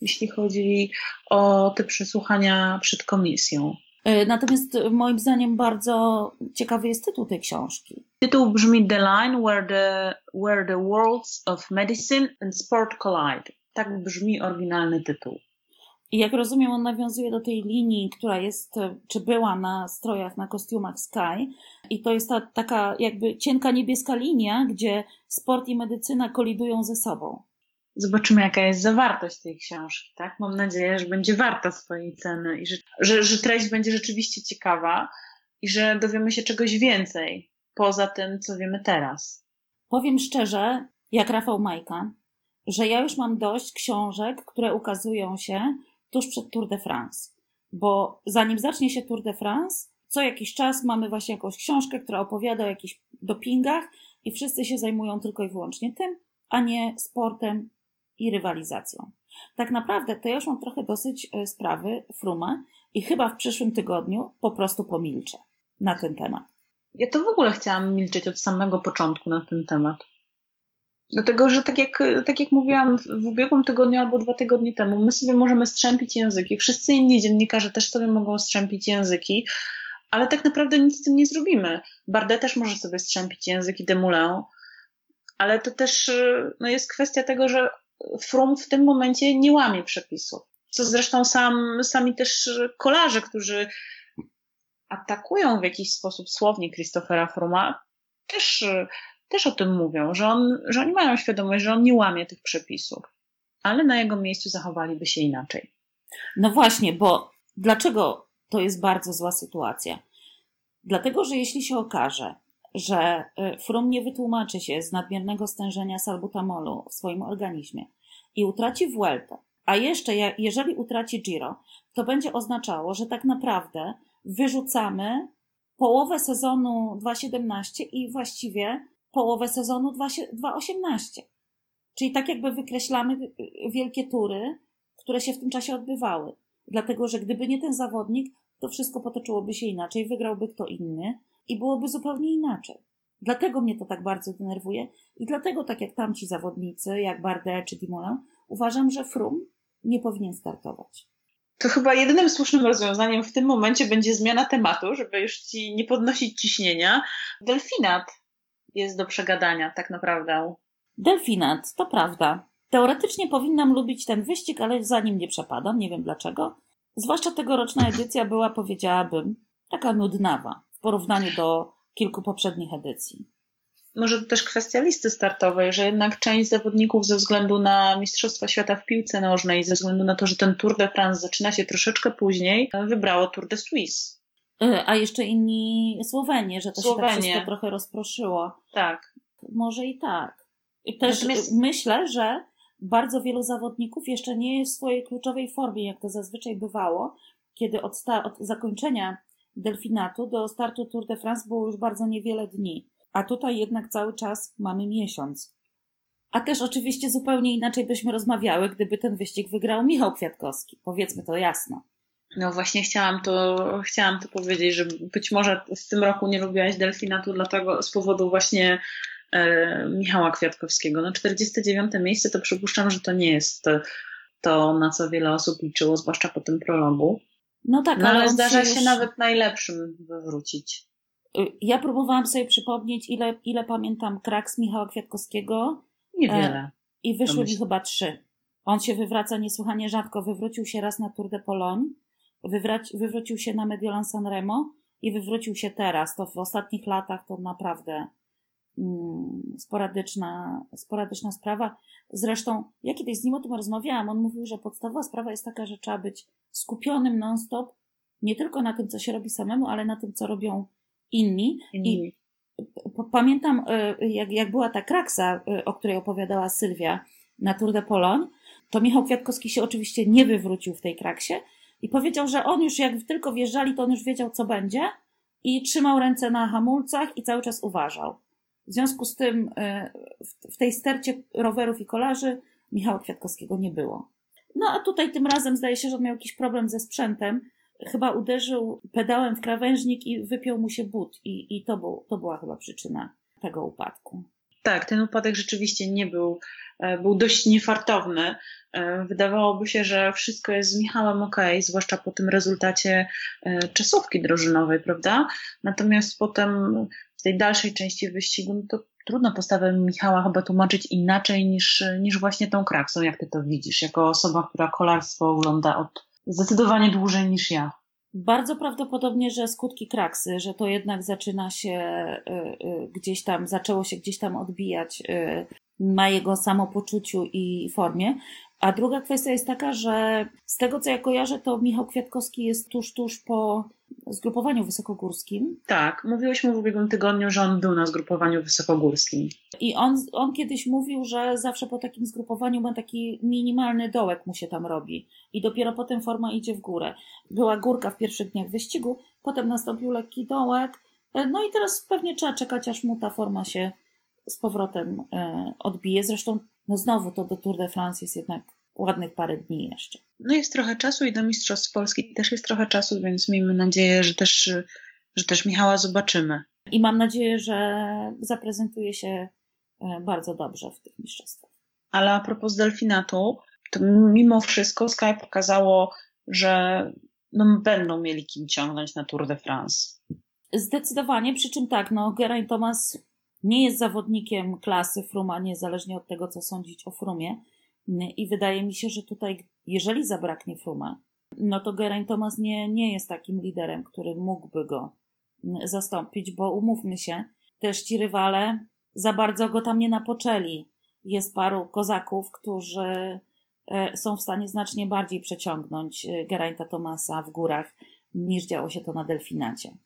Speaker 2: jeśli chodzi o te przesłuchania przed komisją.
Speaker 1: E, natomiast moim zdaniem bardzo ciekawy jest tytuł tej książki.
Speaker 2: Tytuł brzmi The Line Where the, where the Worlds of Medicine and Sport Collide. Tak brzmi oryginalny tytuł.
Speaker 1: I jak rozumiem, on nawiązuje do tej linii, która jest, czy była na strojach, na kostiumach Sky. I to jest ta taka jakby cienka niebieska linia, gdzie sport i medycyna kolidują ze sobą.
Speaker 2: Zobaczymy, jaka jest zawartość tej książki, tak? Mam nadzieję, że będzie warta swojej ceny i że, że, że treść będzie rzeczywiście ciekawa. i że dowiemy się czegoś więcej poza tym, co wiemy teraz.
Speaker 1: Powiem szczerze, jak Rafał Majka, że ja już mam dość książek, które ukazują się tuż przed Tour de France. Bo zanim zacznie się Tour de France, co jakiś czas mamy właśnie jakąś książkę, która opowiada o jakichś dopingach i wszyscy się zajmują tylko i wyłącznie tym, a nie sportem i rywalizacją. Tak naprawdę to ja już mam trochę dosyć e, sprawy Fruma i chyba w przyszłym tygodniu po prostu pomilczę na ten temat.
Speaker 2: Ja to w ogóle chciałam milczeć od samego początku na ten temat. Dlatego, że tak jak, tak jak mówiłam w ubiegłym tygodniu albo dwa tygodnie temu, my sobie możemy strzępić języki, wszyscy inni dziennikarze też sobie mogą strzępić języki, ale tak naprawdę nic z tym nie zrobimy. Bardet też może sobie strzępić języki Demulę, ale to też no, jest kwestia tego, że Frum w tym momencie nie łamie przepisów. Co zresztą sam, sami też kolarze, którzy atakują w jakiś sposób słownie Christophera Fruma, też, też o tym mówią, że, on, że oni mają świadomość, że on nie łamie tych przepisów, ale na jego miejscu zachowaliby się inaczej.
Speaker 1: No właśnie, bo dlaczego to jest bardzo zła sytuacja? Dlatego, że jeśli się okaże, że y, Frum nie wytłumaczy się z nadmiernego stężenia salbutamolu w swoim organizmie i utraci Vuelta, a jeszcze jeżeli utraci Giro, to będzie oznaczało, że tak naprawdę wyrzucamy połowę sezonu 2.17 i właściwie połowę sezonu 2.18. Czyli tak jakby wykreślamy wielkie tury, które się w tym czasie odbywały. Dlatego, że gdyby nie ten zawodnik, to wszystko potoczyłoby się inaczej, wygrałby kto inny i byłoby zupełnie inaczej. Dlatego mnie to tak bardzo denerwuje i dlatego, tak jak tamci zawodnicy, jak Bardet czy Dumoulin, uważam, że Frum nie powinien startować.
Speaker 2: To chyba jedynym słusznym rozwiązaniem w tym momencie będzie zmiana tematu, żeby już ci nie podnosić ciśnienia. Delfinat jest do przegadania, tak naprawdę.
Speaker 1: Delfinat, to prawda. Teoretycznie powinnam lubić ten wyścig, ale za nim nie przepadam, nie wiem dlaczego. Zwłaszcza tegoroczna edycja była, powiedziałabym, taka nudnawa porównaniu do kilku poprzednich edycji.
Speaker 2: Może to też kwestia listy startowej, że jednak część zawodników ze względu na Mistrzostwa Świata w piłce nożnej, ze względu na to, że ten Tour de France zaczyna się troszeczkę później, wybrało Tour de Suisse.
Speaker 1: E, a jeszcze inni Słowenie, że to Słowenie. się tak wszystko trochę rozproszyło.
Speaker 2: Tak.
Speaker 1: Może i tak. I też Natomiast... myślę, że bardzo wielu zawodników jeszcze nie jest w swojej kluczowej formie, jak to zazwyczaj bywało, kiedy od, od zakończenia delfinatu do startu Tour de France było już bardzo niewiele dni, a tutaj jednak cały czas mamy miesiąc. A też oczywiście zupełnie inaczej byśmy rozmawiały, gdyby ten wyścig wygrał Michał Kwiatkowski. Powiedzmy to jasno.
Speaker 2: No właśnie chciałam to, chciałam to powiedzieć, że być może w tym roku nie lubiłaś delfinatu dlatego z powodu właśnie E, Michała Kwiatkowskiego. No 49 miejsce to przypuszczam, że to nie jest to, na co wiele osób liczyło, zwłaszcza po tym prologu. No tak, no, ale, ale zdarza się już... nawet najlepszym wywrócić.
Speaker 1: Y, ja próbowałam sobie przypomnieć, ile, ile pamiętam kraks Michała Kwiatkowskiego.
Speaker 2: Niewiele. E,
Speaker 1: I wyszły mi chyba trzy. On się wywraca niesłychanie rzadko. Wywrócił się raz na Tour de Pologne, wywrócił się na Mediolan Sanremo i wywrócił się teraz. To w ostatnich latach to naprawdę sporadyczna, sporadyczna sprawa. Zresztą ja kiedyś z nim o tym rozmawiałam. On mówił, że podstawowa sprawa jest taka, że trzeba być skupionym non-stop nie tylko na tym, co się robi samemu, ale na tym, co robią inni. inni. I pamiętam, e, jak, jak była ta kraksa, e, o której opowiadała Sylwia na Tour de Pologne, to Michał Kwiatkowski się oczywiście nie wywrócił w tej kraksie i powiedział, że on już jak tylko wjeżdżali, to on już wiedział, co będzie i trzymał ręce na hamulcach i cały czas uważał. W związku z tym e, w tej stercie rowerów i kolarzy Michała Kwiatkowskiego nie było. No a tutaj tym razem zdaje się, że on miał jakiś problem ze sprzętem. Chyba uderzył pedałem w krawężnik i wypiął mu się but i, i to, był, to była chyba przyczyna tego upadku.
Speaker 2: Tak, ten upadek rzeczywiście nie był, e, był dość niefartowny. E, wydawałoby się, że wszystko jest z Michałem ok, zwłaszcza po tym rezultacie czasówki drożynowej, prawda? Natomiast potem tej dalszej części wyścigu, no to trudno postawę Michała chyba tłumaczyć inaczej niż, niż właśnie tą kraksą, jak ty to widzisz, jako osoba, która kolarstwo ogląda od zdecydowanie dłużej niż ja.
Speaker 1: Bardzo prawdopodobnie, że skutki kraksy, że to jednak zaczyna się y, y, gdzieś tam, zaczęło się gdzieś tam odbijać y, na jego samopoczuciu i formie. A druga kwestia jest taka, że z tego co ja kojarzę, to Michał Kwiatkowski jest tuż, tuż po zgrupowaniu wysokogórskim.
Speaker 2: Tak, mówiłyśmy w ubiegłym tygodniu, że on był na zgrupowaniu wysokogórskim.
Speaker 1: I on, on kiedyś mówił, że zawsze po takim zgrupowaniu ma taki minimalny dołek mu się tam robi. I dopiero potem forma idzie w górę. Była górka w pierwszych dniach wyścigu, potem nastąpił lekki dołek. No i teraz pewnie trzeba czekać, aż mu ta forma się z powrotem e, odbije. Zresztą, no znowu to do Tour de France jest jednak ładnych parę dni jeszcze.
Speaker 2: No jest trochę czasu i do Mistrzostw Polski też jest trochę czasu, więc miejmy nadzieję, że też, że też Michała zobaczymy.
Speaker 1: I mam nadzieję, że zaprezentuje się e, bardzo dobrze w tych mistrzostwach.
Speaker 2: Ale a propos delfinatu, to mimo wszystko Sky pokazało, że no, będą mieli kim ciągnąć na Tour de France.
Speaker 1: Zdecydowanie, przy czym tak, no Geraint Thomas nie jest zawodnikiem klasy Fruma, niezależnie od tego, co sądzić o Frumie. I wydaje mi się, że tutaj, jeżeli zabraknie Fruma, no to Geraint Thomas nie, nie jest takim liderem, który mógłby go zastąpić, bo umówmy się, też ci rywale za bardzo go tam nie napoczęli. Jest paru kozaków, którzy e, są w stanie znacznie bardziej przeciągnąć e, Gerainta Thomasa w górach, niż działo się to na Delfinacie.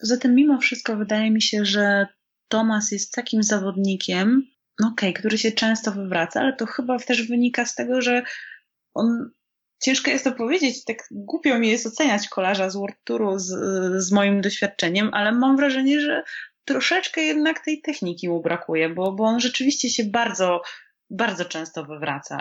Speaker 2: Poza tym, mimo wszystko, wydaje mi się, że Thomas jest takim zawodnikiem, okay, który się często wywraca, ale to chyba też wynika z tego, że on ciężko jest to powiedzieć, tak głupio mi jest oceniać kolarza z World Touru z, z moim doświadczeniem, ale mam wrażenie, że troszeczkę jednak tej techniki mu brakuje, bo, bo on rzeczywiście się bardzo, bardzo często wywraca.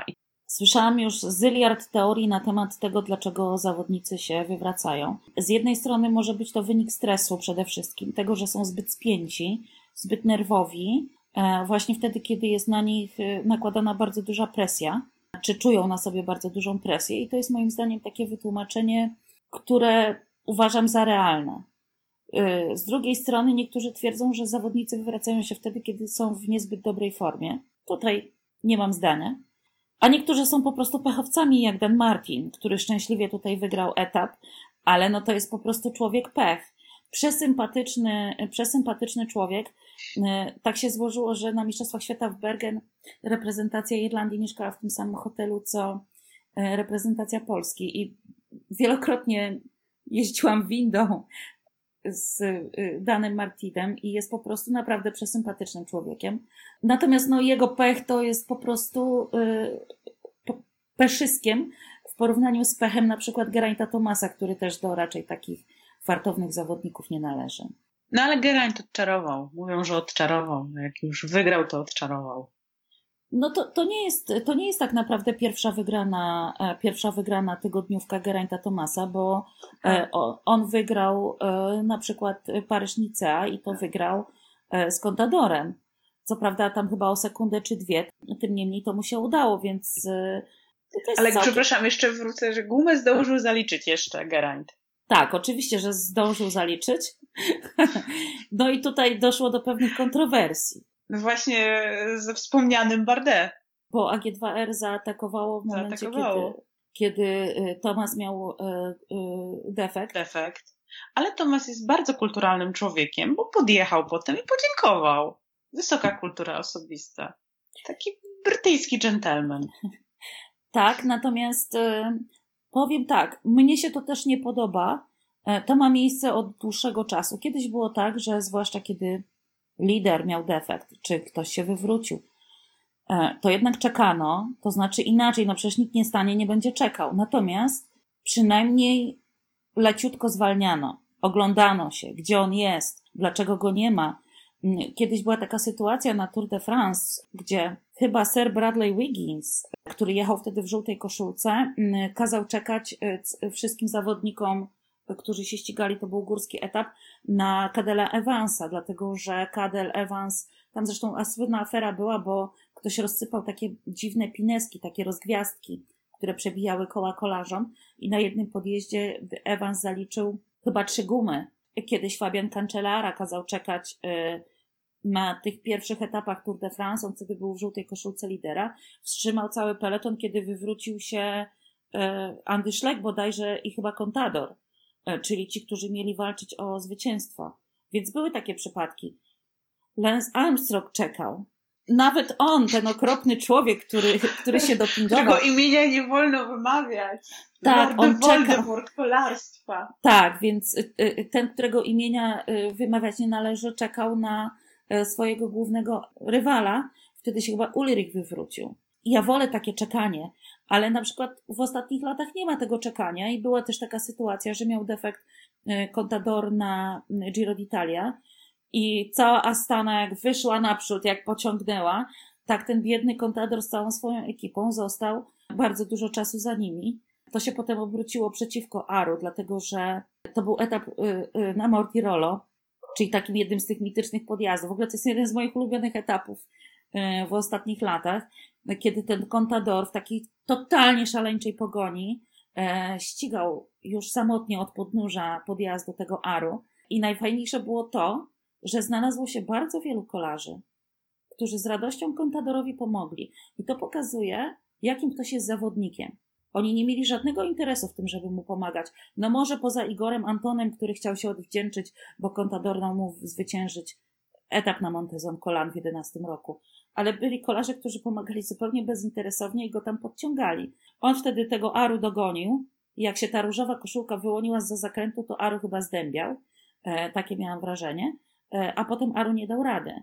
Speaker 1: Słyszałam już zyliard teorii na temat tego, dlaczego zawodnicy się wywracają. Z jednej strony może być to wynik stresu przede wszystkim, tego, że są zbyt spięci, zbyt nerwowi, właśnie wtedy, kiedy jest na nich e, nakładana bardzo duża presja, czy czują na sobie bardzo dużą presję. I to jest moim zdaniem takie wytłumaczenie, które uważam za realne. E, z drugiej strony niektórzy twierdzą, że zawodnicy wywracają się wtedy, kiedy są w niezbyt dobrej formie. Tutaj nie mam zdania. A niektórzy są po prostu pechowcami, jak Dan Martin, który szczęśliwie tutaj wygrał etap, ale no to jest po prostu człowiek pech przesympatyczny, przesympatyczny człowiek. E, tak się złożyło, że na Mistrzostwach Świata w Bergen reprezentacja Irlandii mieszkała w tym samym hotelu, co e, reprezentacja Polski i wielokrotnie jeździłam windą z e, Danem Martinem i jest po prostu naprawdę przesympatycznym człowiekiem. Natomiast no, jego pech to jest po prostu peszyskiem w porównaniu z pechem na przykład Geraint'a Tomasa, który też do raczej takich fartownych zawodników nie należy.
Speaker 2: No ale Geraint odczarował. Mówią, że odczarował. Jak już wygrał, to odczarował.
Speaker 1: No to, to, nie jest, to nie jest tak naprawdę pierwsza wygrana, e, pierwsza wygrana tygodniówka Geraint'a Tomasa, bo e, on wygrał e, na przykład Paryż-Nicea i to wygrał z Contadorem. Co prawda tam chyba o sekundę czy dwie, tym niemniej to mu się udało, więc...
Speaker 2: Ale całkiem... przepraszam, jeszcze wrócę, że gumę zdążył zaliczyć jeszcze Geraint.
Speaker 1: Tak, oczywiście, że zdążył zaliczyć. No i tutaj doszło do pewnych kontrowersji.
Speaker 2: No właśnie ze wspomnianym Bardet.
Speaker 1: Bo AG2R zaatakowało w momencie, zaatakowało. kiedy, kiedy y, Tomas miał y, y, defekt.
Speaker 2: Defekt. Ale Tomas jest bardzo kulturalnym człowiekiem, bo podjechał potem i podziękował. Wysoka kultura osobista. Taki brytyjski gentleman.
Speaker 1: Tak, natomiast Powiem tak, mnie się to też nie podoba. E, to ma miejsce od dłuższego czasu. Kiedyś było tak, że zwłaszcza kiedy lider miał defekt, czy ktoś się wywrócił, e, to jednak czekano, to znaczy inaczej, no przecież nikt nie stanie, nie będzie czekał. Natomiast przynajmniej leciutko zwalniano, oglądano się, gdzie on jest, dlaczego go nie ma. Mm, kiedyś była taka sytuacja na Tour de France, gdzie chyba Sir Bradley Wiggins, który jechał wtedy w żółtej koszulce, mm, kazał czekać y, wszystkim zawodnikom, którzy się ścigali, to był górski etap, na Cadela Evansa, dlatego że Cadel Evans, tam zresztą słynna afera była, bo ktoś rozsypał takie dziwne pineski, takie rozgwiazdki, które przebijały koła kolarzom i na jednym podjeździe Evans zaliczył chyba trzy gumy. Kiedyś Fabian Cancellara kazał czekać y, na tych pierwszych etapach Tour de France, on wtedy był w żółtej koszulce lidera, wstrzymał cały peleton, kiedy wywrócił się e, Andy Schleck bodajże i chyba Contador, e, czyli ci, którzy mieli walczyć o zwycięstwo. Więc były takie przypadki. Lance Armstrong czekał. nawet on, ten okropny człowiek, który, który się dopingował.
Speaker 2: Którego imienia nie wolno wymawiać.
Speaker 1: Tak,
Speaker 2: Lord
Speaker 1: on
Speaker 2: Voldemort kolarstwa.
Speaker 1: Tak, więc y, y, ten, którego imienia y, wymawiać nie należy, czekał na swojego głównego rywala. Wtedy się chyba Ulrich wywrócił. Ja wolę takie czekanie, ale na przykład w ostatnich latach nie ma tego czekania i była też taka sytuacja, że miał defekt Contador na Giro d'Italia i cała Astana jak wyszła naprzód, jak pociągnęła, tak ten biedny Contador z całą swoją ekipą został bardzo dużo czasu za nimi. To się potem obróciło przeciwko Aru, dlatego że to był etap y, y, na Mortirolo, czyli takim jednym z tych mitycznych podjazdów. W ogóle to jest jeden z moich ulubionych etapów y, w ostatnich latach, kiedy ten Contador w takiej totalnie szaleńczej pogoni e, ścigał już samotnie od podnóża podjazdu tego Aru. I najfajniejsze było to, że znalazło się bardzo wielu kolarzy, którzy z radością Contadorowi pomogli. I to pokazuje, jakim ktoś jest zawodnikiem. Oni nie mieli żadnego interesu w tym, żeby mu pomagać. No może poza Igorem Antonem, który chciał się odwdzięczyć, bo Contador dał mu zwyciężyć etap na Montezon Colan w 11 roku. Ale byli kolarze, którzy pomagali zupełnie bezinteresownie i go tam podciągali. On wtedy tego Aru dogonił i jak się ta różowa koszulka wyłoniła za zakrętu, to Aru chyba zdębiał. E, takie miałam wrażenie. E, a potem Aru nie dał rady.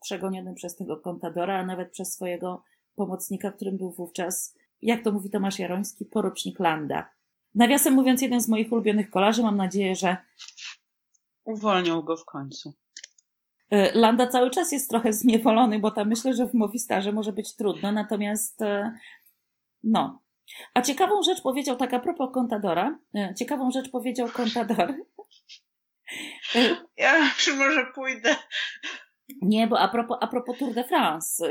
Speaker 1: Przegoniony przez tego Contadora, a nawet przez swojego pomocnika, którym był wówczas jak to mówi Tomasz Jaroński, porucznik Landa. Nawiasem mówiąc, jeden z moich ulubionych kolarzy, mam nadzieję, że.
Speaker 2: Uwolnią go w końcu.
Speaker 1: Y, Landa cały czas jest trochę zniewolony, bo tam myślę, że w Movistarze może być trudno, natomiast y, no. A ciekawą rzecz powiedział, tak a propos Contadora, y, ciekawą rzecz powiedział Contador.
Speaker 2: Ja może pójdę.
Speaker 1: Nie, bo a propos, a propos Tour de France,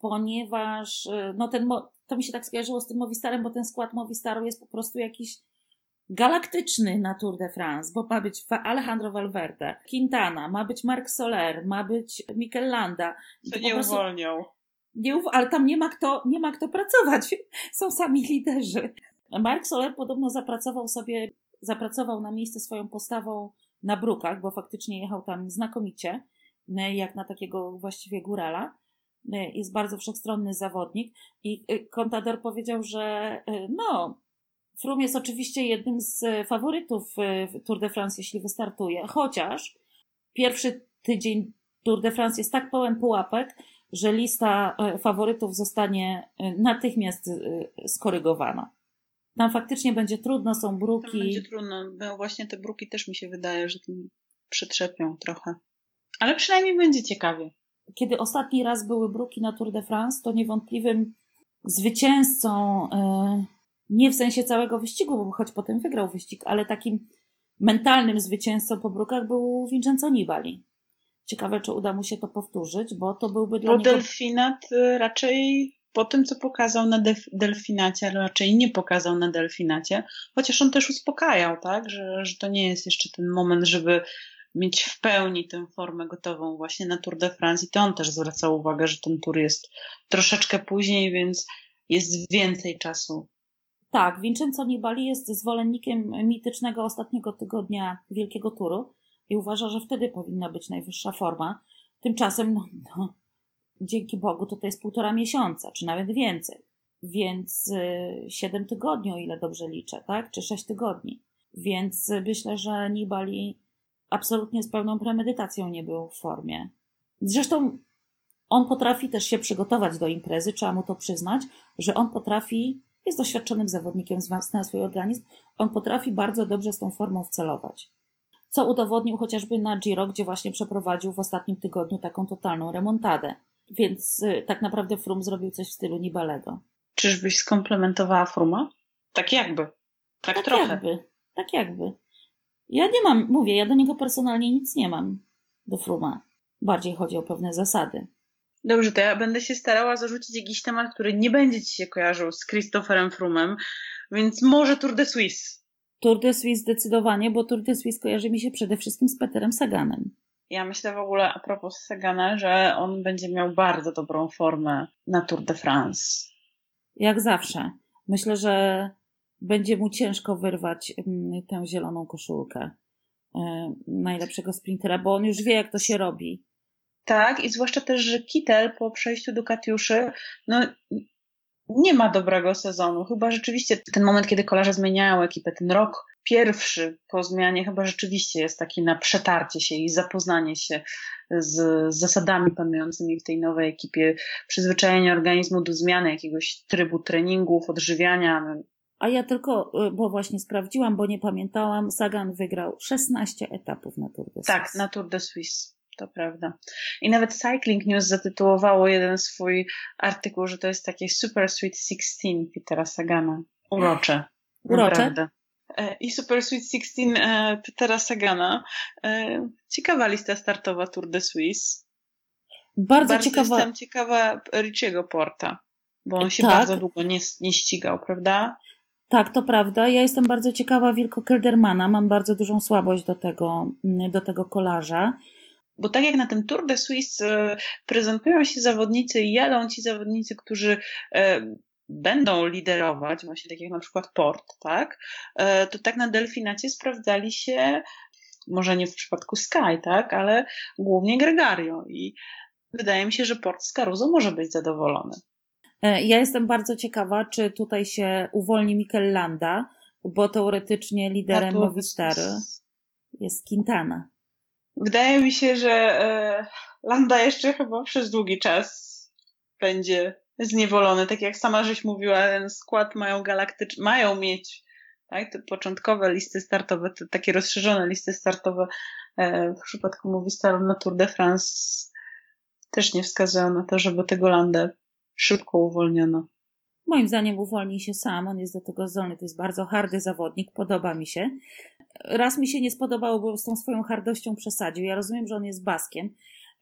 Speaker 1: ponieważ no ten, to mi się tak skojarzyło z tym Movistarem, bo ten skład Movistaru jest po prostu jakiś galaktyczny na Tour de France, bo ma być Alejandro Valverde, Quintana, ma być Marc Soler, ma być Mikel Landa.
Speaker 2: To nie prostu, uwolnią.
Speaker 1: Nie uw ale tam nie ma, kto, nie ma kto pracować. Są sami liderzy. Marc Soler podobno zapracował sobie, zapracował na miejsce swoją postawą na brukach, bo faktycznie jechał tam znakomicie, jak na takiego właściwie górala. Y, jest bardzo wszechstronny zawodnik i y, Contador powiedział, że y, no, Frum jest oczywiście jednym z faworytów Tour de France, jeśli wystartuje, chociaż pierwszy tydzień Tour de France jest tak pełen pułapek, że lista faworytów zostanie natychmiast skorygowana. Tam faktycznie będzie trudno, są bruki. Tam
Speaker 2: będzie trudno, bo właśnie te bruki też mi się wydaje, że tym trochę. Ale przynajmniej będzie ciekawie
Speaker 1: kiedy ostatni raz były bruki na Tour de France, to niewątpliwym zwycięzcą, e, nie w sensie całego wyścigu, bo choć potem wygrał wyścig, ale takim mentalnym zwycięzcą po brukach był Vincenzo Nibali. Ciekawe, czy uda mu się to powtórzyć, bo to byłby dla
Speaker 2: bo
Speaker 1: niego...
Speaker 2: Delfinat y, raczej po tym, co pokazał na Delfinacie, ale raczej nie pokazał na Delfinacie, chociaż on też uspokajał, tak, że, że to nie jest jeszcze ten moment, żeby mieć w pełni tę formę gotową właśnie na Tour de France i to on też zwraca uwagę, że ten tour jest troszeczkę później, więc jest więcej czasu.
Speaker 1: Tak, Vincenzo Nibali jest zwolennikiem mitycznego ostatniego tygodnia Wielkiego Turu i uważa, że wtedy powinna być najwyższa forma. Tymczasem, no, no dzięki Bogu, to to jest półtora miesiąca, czy nawet więcej. Więc y, siedem tygodni, o ile dobrze liczę, tak? Czy sześć tygodni. Więc y, myślę, że Nibali absolutnie z pełną premedytacją nie był w formie. Zresztą on potrafi też się przygotować do imprezy, trzeba mu to przyznać, że on potrafi, jest doświadczonym zawodnikiem, zna swój organizm, on potrafi bardzo dobrze z tą formą wcelować. Co udowodnił chociażby na Giro, gdzie właśnie przeprowadził w ostatnim tygodniu taką totalną remontadę. Więc y, tak naprawdę Frum zrobił coś w stylu Nibalego.
Speaker 2: Czyżbyś skomplementowała Fruma? Tak jakby. Tak, tak trochę.
Speaker 1: Jakby. Tak jakby. Ja nie mam, mówię, ja do niego personalnie nic nie mam, do Fruma. Bardziej chodzi o pewne zasady.
Speaker 2: Dobrze, to ja będę się starała zarzucić jakiś temat, który nie będzie ci się kojarzył z Christopherem Frumem, więc może Tour de Suisse.
Speaker 1: Tour de Suisse zdecydowanie, bo Tour de Suisse kojarzy mi się przede wszystkim z Peterem Saganem.
Speaker 2: Ja myślę w ogóle a propos Sagana, że on będzie miał bardzo dobrą formę na Tour de France.
Speaker 1: Jak zawsze. Myślę, że będzie mu ciężko wyrwać mm, tę zieloną koszulkę e, najlepszego sprintera, bo on już wie, jak to się robi.
Speaker 2: Tak, i zwłaszcza też, że Kittel po przejściu do Katiuszy, no nie ma dobrego sezonu. Chyba rzeczywiście ten moment, kiedy kolarze zmieniają ekipę, ten rok pierwszy po zmianie chyba rzeczywiście jest taki na przetarcie się i zapoznanie się z, zasadami panującymi w tej nowej ekipie, przyzwyczajenie organizmu do zmiany jakiegoś trybu treningów, odżywiania.
Speaker 1: A ja tylko, y, bo właśnie sprawdziłam, bo nie pamiętałam, Sagan wygrał 16 etapów na Tour de Suisse.
Speaker 2: Tak, na Tour de Suisse. To prawda. I nawet Cycling News zatytułowało jeden swój artykuł, że to jest takie Super Sweet 16 Petera Sagana. Urocze.
Speaker 1: Urocze?
Speaker 2: Naprawdę. E, I Super Sweet 16 e, Petera Sagana. E, ciekawa lista startowa Tour de Suisse.
Speaker 1: Bardzo,
Speaker 2: bardzo
Speaker 1: ciekawa.
Speaker 2: jestem ciekawa Richiego Porta, bo on się
Speaker 1: Tak.
Speaker 2: bardzo długo nie, nie ścigał, prawda?
Speaker 1: Tak, to prawda. Ja jestem bardzo ciekawa Wilko Keldermana. Mam bardzo dużą słabość do tego, mm, do tego kolarza.
Speaker 2: Bo tak jak na tym Tour de Suisse e, prezentują się zawodnicy i jadą ci zawodnicy, którzy e, będą liderować, właśnie tak jak na przykład Port, tak? E, to tak na Delfinacie sprawdzali się, może nie w przypadku Sky, tak? Ale głównie Gregario i wydaje mi się, że Port z Caruso może być zadowolony.
Speaker 1: E, Ja jestem bardzo ciekawa, czy tutaj się uwolni Mikel Landa, bo teoretycznie liderem Movistary
Speaker 2: Suisse.
Speaker 1: jest Quintana.
Speaker 2: Wydaje mi się, że e, Landa jeszcze chyba przez długi czas będzie zniewolony. Tak jak sama żeś mówiła, ten skład mają galaktyczny, mają mieć tak, te początkowe listy startowe, te takie rozszerzone listy startowe e, w przypadku Movistaru na Tour de France też nie wskazują na to, żeby tego Landę szybko uwolniono.
Speaker 1: Moim zdaniem uwolni się sam, on jest do tego zdolny, to jest bardzo hardy zawodnik, podoba mi się. Raz mi się nie spodobało, bo z tą swoją hardością przesadził. Ja rozumiem, że on jest baskiem,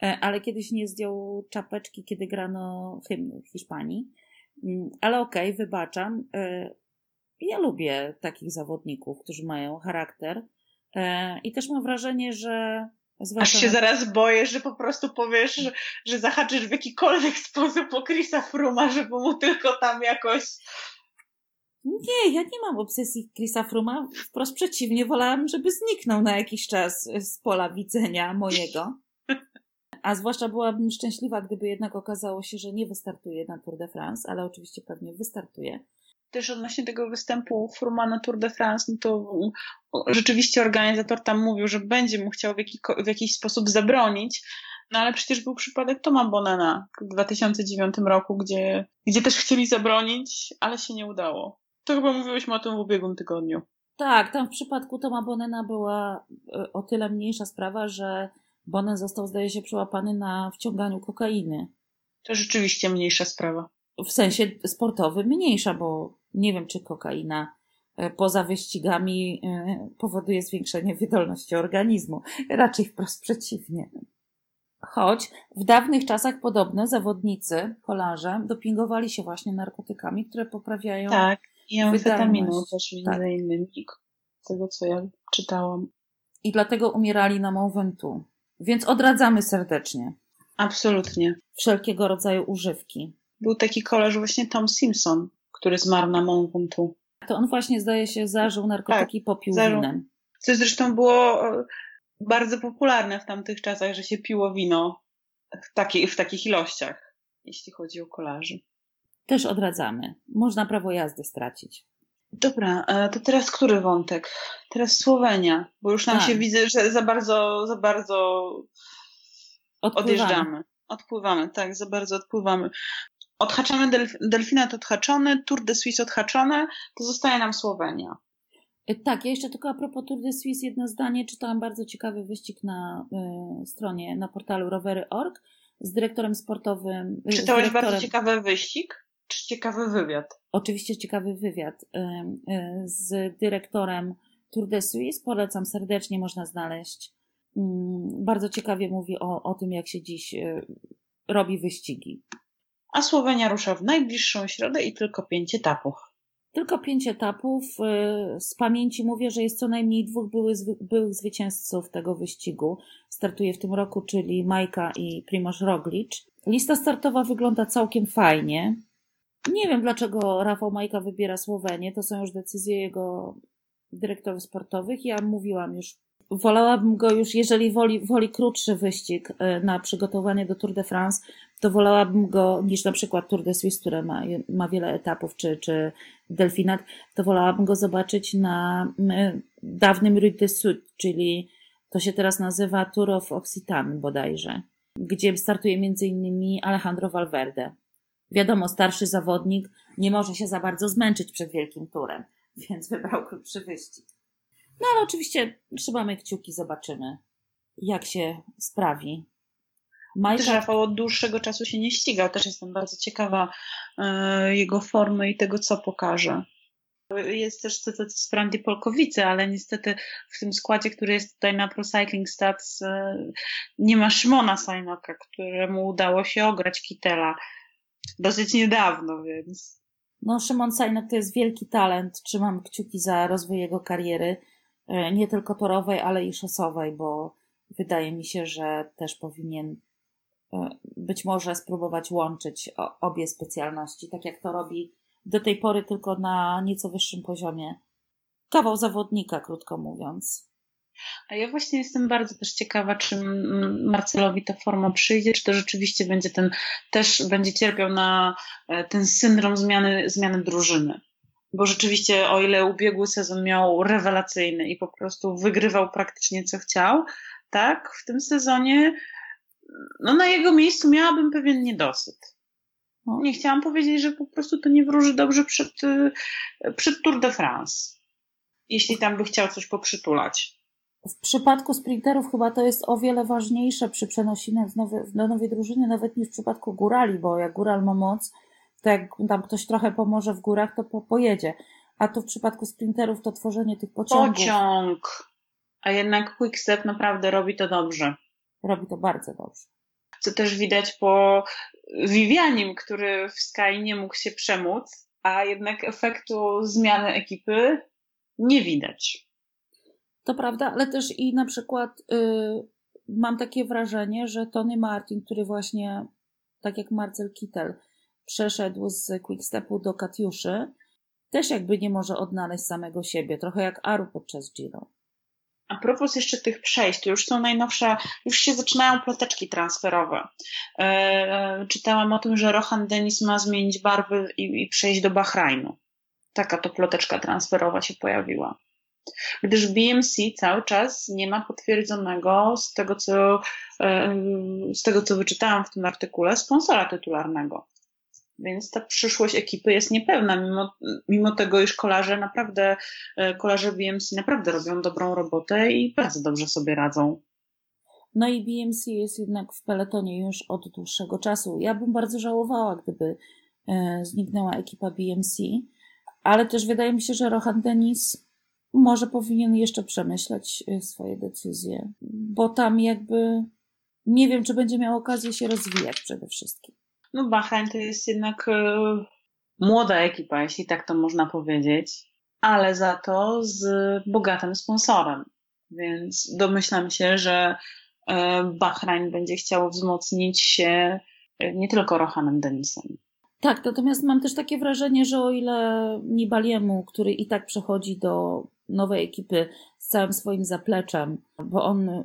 Speaker 1: e, ale kiedyś nie zdjął czapeczki, kiedy grano hymn Hiszpanii. Mm, Ale okej, wybaczam. E, Ja lubię takich zawodników, którzy mają charakter E, i też mam wrażenie, że
Speaker 2: Aż się zaraz boję, że po prostu powiesz, że, że zahaczysz w jakikolwiek sposób o Chrisa Fruma, żeby mu tylko tam jakoś
Speaker 1: Nie, ja nie mam obsesji Chrisa Fruma. Wprost przeciwnie, wolałam, żeby zniknął na jakiś czas z pola widzenia mojego. A zwłaszcza byłabym szczęśliwa, gdyby jednak okazało się, że nie wystartuje na Tour de France, ale oczywiście pewnie wystartuje.
Speaker 2: Też odnośnie tego występu Fruma na Tour de France, no to rzeczywiście organizator tam mówił, że będzie mu chciał w, jaki, w jakiś sposób zabronić, no ale przecież był przypadek Toma Bonena w 2009 roku, gdzie, gdzie też chcieli zabronić, ale się nie udało. To chyba mówiłyśmy o tym w ubiegłym tygodniu.
Speaker 1: Tak, tam w przypadku Toma Bonena była e, o tyle mniejsza sprawa, że Bonen został, zdaje się, przyłapany na wciąganiu kokainy.
Speaker 2: To rzeczywiście mniejsza sprawa.
Speaker 1: W sensie sportowym mniejsza, bo nie wiem, czy kokaina e, poza wyścigami e, powoduje zwiększenie wydolności organizmu. Raczej wprost przeciwnie. Choć w dawnych czasach podobne zawodnicy, kolarze, dopingowali się właśnie narkotykami, które poprawiają.
Speaker 2: Tak, i amfetaminą też między
Speaker 1: Tak.
Speaker 2: innymi, z tego co ja czytałam.
Speaker 1: I dlatego umierali na Mont Ventoux. Więc odradzamy serdecznie
Speaker 2: Absolutnie.
Speaker 1: wszelkiego rodzaju używki.
Speaker 2: Był taki kolarz właśnie Tom Simpson, który zmarł na Ventoux.
Speaker 1: To on właśnie zdaje się zażył narkotyki, popił
Speaker 2: zażył.
Speaker 1: winem.
Speaker 2: Co zresztą było e, bardzo popularne w tamtych czasach, że się piło wino w, taki, w takich ilościach, jeśli chodzi o kolarzy.
Speaker 1: Też odradzamy. Można prawo jazdy stracić.
Speaker 2: Dobra, e, to teraz który wątek? Teraz Słowenia, bo już nam
Speaker 1: Tak.
Speaker 2: się widzę, że za bardzo, za bardzo
Speaker 1: Odpływamy.
Speaker 2: odjeżdżamy. Odpływamy, tak, za bardzo odpływamy. Odhaczamy delf, Delfinat odhaczony, Tour de Suisse odhaczone, to zostaje nam Słowenia.
Speaker 1: Y, Tak, ja jeszcze tylko a propos Tour de Suisse jedno zdanie. Czytałam bardzo ciekawy wyścig na y, stronie, na portalu rowery.org z dyrektorem sportowym. y,
Speaker 2: Czytałeś
Speaker 1: dyrektorem,
Speaker 2: bardzo ciekawy wyścig, czy ciekawy wywiad?
Speaker 1: Oczywiście ciekawy wywiad y, y, z dyrektorem Tour de Suisse. Polecam serdecznie, można znaleźć. Mm, Bardzo ciekawie mówi o, o tym, jak się dziś y, robi wyścigi.
Speaker 2: A Słowenia rusza w najbliższą środę i tylko pięć etapów.
Speaker 1: Tylko pięć etapów. y, Z pamięci mówię, że jest co najmniej dwóch byłych, byłych zwycięzców tego wyścigu. Startuje w tym roku, czyli Majka i Primoz Roglic. Lista startowa wygląda całkiem fajnie. Nie wiem, dlaczego Rafał Majka wybiera Słowenię. To są już decyzje jego dyrektorów sportowych. Ja mówiłam już wolałabym go już, jeżeli woli, woli krótszy wyścig e, na przygotowanie do Tour de France, to wolałabym go niż na przykład Tour de Suisse, które ma, ma wiele etapów, czy, czy Delfinat, to wolałabym go zobaczyć na dawnym Rue de Sud, czyli to się teraz nazywa Tour of Occitane bodajże, gdzie startuje między innymi Alejandro Valverde. Wiadomo, starszy zawodnik nie może się za bardzo zmęczyć przed wielkim turem, więc wybrał krótszy wyścig. No ale oczywiście trzymamy kciuki, zobaczymy, jak się sprawi.
Speaker 2: Majka... Rafał od dłuższego czasu się nie ścigał. Też jestem bardzo ciekawa e, jego formy i tego, co pokaże. Jest też cytat z Frandy Polkowicy, ale niestety w tym składzie, który jest tutaj na Pro Cycling Stats, e, nie ma Szymona Sajnoka, któremu udało się ograć Kitela dosyć niedawno, więc.
Speaker 1: No, Szymon Sajnok to jest wielki talent. Trzymam kciuki za rozwój jego kariery. E, nie tylko torowej, ale i szosowej, bo wydaje mi się, że też powinien być może spróbować łączyć obie specjalności, tak jak to robi do tej pory tylko na nieco wyższym poziomie. Kawał zawodnika, krótko mówiąc.
Speaker 2: A ja właśnie jestem bardzo też ciekawa, czy Marcelowi ta forma przyjdzie, czy to rzeczywiście będzie ten, też będzie cierpiał na e, ten syndrom zmiany, zmiany drużyny bo rzeczywiście o ile ubiegły sezon miał rewelacyjny i po prostu wygrywał praktycznie co chciał, tak, w tym sezonie no na jego miejscu miałabym pewien niedosyt. No. Nie chciałam powiedzieć, że po prostu to nie wróży dobrze przed, przed Tour de France, jeśli tam by chciał coś poprzytulać.
Speaker 1: W przypadku sprinterów chyba to jest o wiele ważniejsze przy przenosiniach do nowej drużyny, nawet niż w przypadku górali, bo jak góral ma moc, to jak tam ktoś trochę pomoże w górach, to po, pojedzie. A tu w przypadku sprinterów to tworzenie tych pociągów.
Speaker 2: Pociąg! A jednak Quickstep naprawdę robi to dobrze.
Speaker 1: Robi to bardzo dobrze.
Speaker 2: Co też widać po Vivianim, który w Sky nie mógł się przemóc, a jednak efektu zmiany ekipy nie widać.
Speaker 1: To prawda, ale też i na przykład yy, mam takie wrażenie, że Tony Martin, który właśnie, tak jak Marcel Kittel, przeszedł z Quickstepu do Katiuszy, też jakby nie może odnaleźć samego siebie, trochę jak Aru podczas Giro.
Speaker 2: A propos jeszcze tych przejść, to już są najnowsze, już się zaczynają ploteczki transferowe. Eee, czytałam o tym, że Rohan Denis ma zmienić barwy i, i przejść do Bahrajnu. Taka to ploteczka transferowa się pojawiła. Gdyż BMC cały czas nie ma potwierdzonego z tego, co, z tego, co wyczytałam w tym artykule, sponsora tytularnego. Więc ta przyszłość ekipy jest niepewna, mimo, mimo tego, iż kolarze naprawdę, e, kolarze BMC naprawdę robią dobrą robotę i bardzo dobrze sobie radzą.
Speaker 1: No i BMC jest jednak w peletonie już od dłuższego czasu. Ja bym bardzo żałowała, gdyby e, zniknęła ekipa BMC, ale też wydaje mi się, że Rohan Denis może powinien jeszcze przemyśleć e, swoje decyzje, bo tam jakby nie wiem, czy będzie miał okazję się rozwijać przede wszystkim.
Speaker 2: No Bahrain to jest jednak e, młoda ekipa, jeśli tak to można powiedzieć, ale za to z bogatym sponsorem. Więc domyślam się, że e, Bahrain będzie chciał wzmocnić się e, nie tylko Rohanem Denisem.
Speaker 1: Tak, natomiast mam też takie wrażenie, że o ile Nibaliemu, który i tak przechodzi do nowej ekipy z całym swoim zapleczem, bo on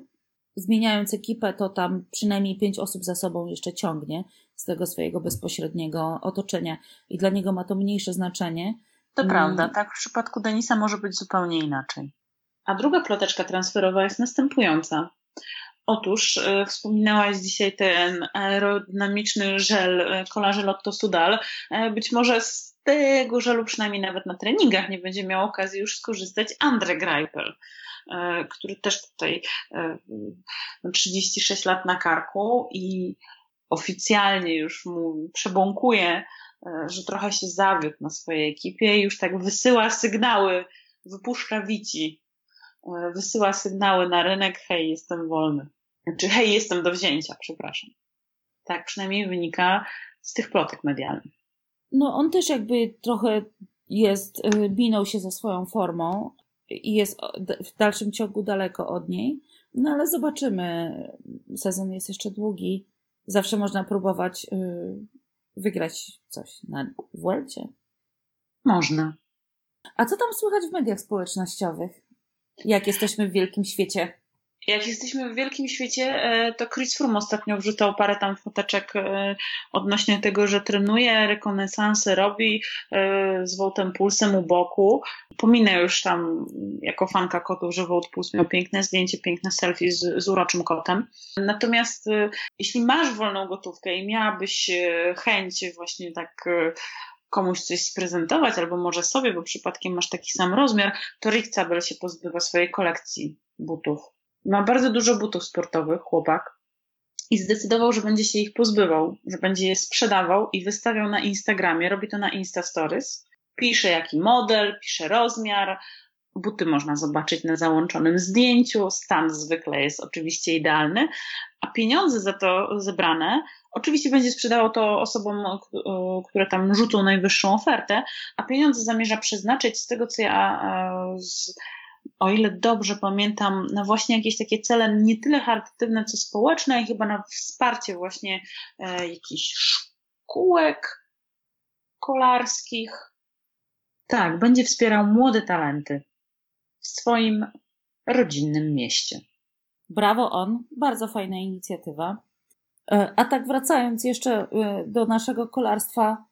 Speaker 1: zmieniając ekipę, to tam przynajmniej pięć osób za sobą jeszcze ciągnie z tego swojego bezpośredniego otoczenia i dla niego ma to mniejsze znaczenie.
Speaker 2: To prawda, tak w przypadku Denisa może być zupełnie inaczej. A druga ploteczka transferowa jest następująca. Otóż y, wspominałaś dzisiaj ten aerodynamiczny żel y, kolarzy Lotto Sudal. Y, być może z tego żelu przynajmniej nawet na treningach nie będzie miał okazji już skorzystać Andre Greipel. E, który też tutaj 36 e, lat na karku i oficjalnie już mu przebąkuje, e, że trochę się zawiódł na swojej ekipie i już tak wysyła sygnały, wypuszcza wici, wysyła sygnały na rynek, hej, jestem wolny. Znaczy, hej, jestem do wzięcia, przepraszam. Tak przynajmniej wynika z tych plotek medialnych.
Speaker 1: No, on też jakby trochę jest, minął się ze swoją formą, i jest w dalszym ciągu daleko od niej. No ale zobaczymy. Sezon jest jeszcze długi. Zawsze można próbować y, wygrać coś na Vuelcie.
Speaker 2: Można.
Speaker 1: A co tam słychać w mediach społecznościowych? Jak jesteśmy w wielkim świecie
Speaker 2: jak jesteśmy w wielkim świecie, e, to Chris Froome ostatnio wrzucał parę tam foteczek e, odnośnie tego, że trenuje, rekonesansy robi e, z Wołtem Pulsem u boku. Pominę już tam jako fanka kotów, że Wołt Puls miał piękne zdjęcie, piękne selfie z, z uroczym kotem. Natomiast jeśli masz wolną gotówkę i miałabyś chęć właśnie tak komuś coś sprezentować, albo może sobie, bo przypadkiem masz taki sam rozmiar, to Rick Cabell się pozbywa swojej kolekcji butów. Ma bardzo dużo butów sportowych, chłopak. I zdecydował, że będzie się ich pozbywał, że będzie je sprzedawał i wystawiał na Instagramie. Robi to na Insta Stories. Pisze jaki model, pisze rozmiar. Buty można zobaczyć na załączonym zdjęciu. Stan zwykle jest oczywiście idealny, a pieniądze za to zebrane Oczywiście będzie sprzedało to osobom, które tam rzucą najwyższą ofertę, a pieniądze zamierza przeznaczyć z tego, co ja e, z o ile dobrze pamiętam, na właśnie jakieś takie cele nie tyle charytatywne, co społeczne i chyba na wsparcie właśnie e, jakichś szkółek kolarskich. Tak, będzie wspierał młode talenty w swoim rodzinnym mieście.
Speaker 1: Brawo on, bardzo fajna inicjatywa. E, a tak wracając jeszcze e, do naszego kolarstwa,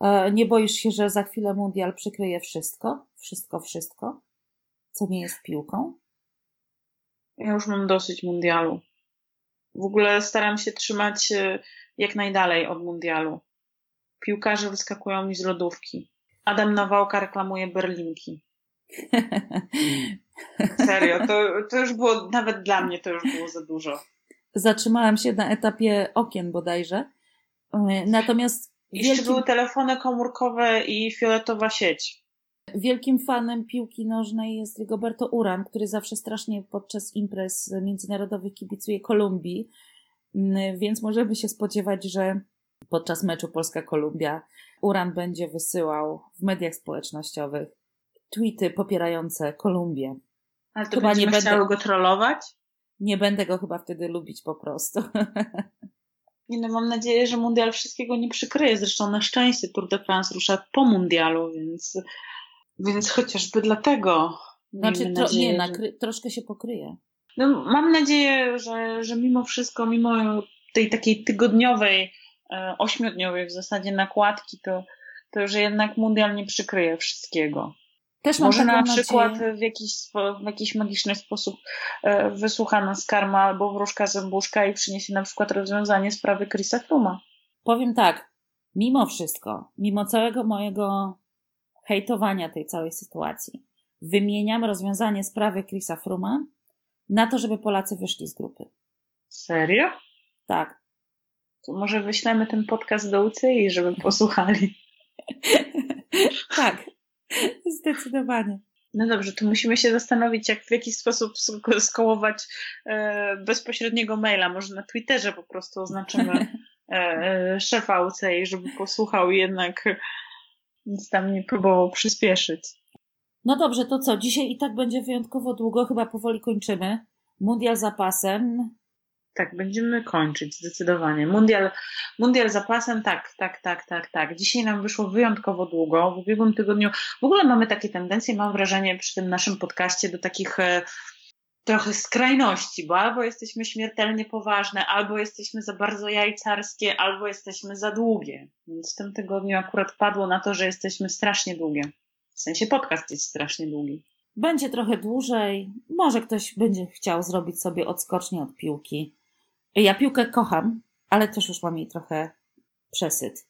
Speaker 1: e, nie boisz się, że za chwilę mundial przykryje wszystko? Wszystko, wszystko? Co nie jest piłką?
Speaker 2: Ja już mam dosyć mundialu. W ogóle staram się trzymać jak najdalej od mundialu. Piłkarze wyskakują mi z lodówki. Adam Nawałka reklamuje berlinki. Serio, to, to już było, nawet dla mnie to już było za dużo.
Speaker 1: Zatrzymałam się na etapie okien bodajże. Natomiast.
Speaker 2: Jeszcze wielkim... były telefony komórkowe i fioletowa sieć.
Speaker 1: Wielkim fanem piłki nożnej jest Rigoberto Uran, który zawsze strasznie podczas imprez międzynarodowych kibicuje Kolumbii, mm, więc możemy się spodziewać, że podczas meczu Polska-Kolumbia Uran będzie wysyłał w mediach społecznościowych tweety popierające Kolumbię.
Speaker 2: Ale to chyba nie będę go trollować?
Speaker 1: Nie będę go chyba wtedy lubić po prostu.
Speaker 2: Nie no, mam nadzieję, że mundial wszystkiego nie przykryje. Zresztą na szczęście Tour de France rusza po mundialu, więc więc chociażby dlatego.
Speaker 1: Znaczy, tro, nadzieję, nie, że... troszkę się pokryje.
Speaker 2: No, mam nadzieję, że, że mimo wszystko, mimo tej takiej tygodniowej, e, ośmiodniowej w zasadzie nakładki, to, to że jednak mundial nie przykryje wszystkiego. Też Może na przykład w jakiś, w jakiś magiczny sposób e, wysłucha nas karma albo wróżka zębuszka i przyniesie na przykład rozwiązanie sprawy Chrisa Fruma.
Speaker 1: Powiem tak, mimo wszystko, mimo całego mojego hejtowania tej całej sytuacji. Wymieniam rozwiązanie sprawy Chrisa Fruma na to, żeby Polacy wyszli z grupy.
Speaker 2: Serio?
Speaker 1: Tak.
Speaker 2: To może wyślemy ten podcast do UCI, żeby posłuchali.
Speaker 1: tak, zdecydowanie.
Speaker 2: No dobrze, to musimy się zastanowić, jak w jaki sposób skołować e, bezpośredniego maila. Może na Twitterze po prostu oznaczymy e, e, szefa UCI, żeby posłuchał jednak nic tam nie próbował przyspieszyć.
Speaker 1: No dobrze, to co? Dzisiaj i tak będzie wyjątkowo długo, chyba powoli kończymy. Mundial zapasem.
Speaker 2: Tak, będziemy kończyć, zdecydowanie. Mundial, mundial zapasem, tak, tak, tak, tak, tak. Dzisiaj nam wyszło wyjątkowo długo. W ubiegłym tygodniu w ogóle mamy takie tendencje, mam wrażenie, przy tym naszym podcaście do takich e, trochę skrajności, bo albo jesteśmy śmiertelnie poważne, albo jesteśmy za bardzo jajcarskie, albo jesteśmy za długie. Więc w tym tygodniu akurat padło na to, że jesteśmy strasznie długie. W sensie podcast jest strasznie długi.
Speaker 1: Będzie trochę dłużej. Może ktoś będzie chciał zrobić sobie odskocznie od piłki. Ja piłkę kocham, ale też już mam jej trochę przesyt.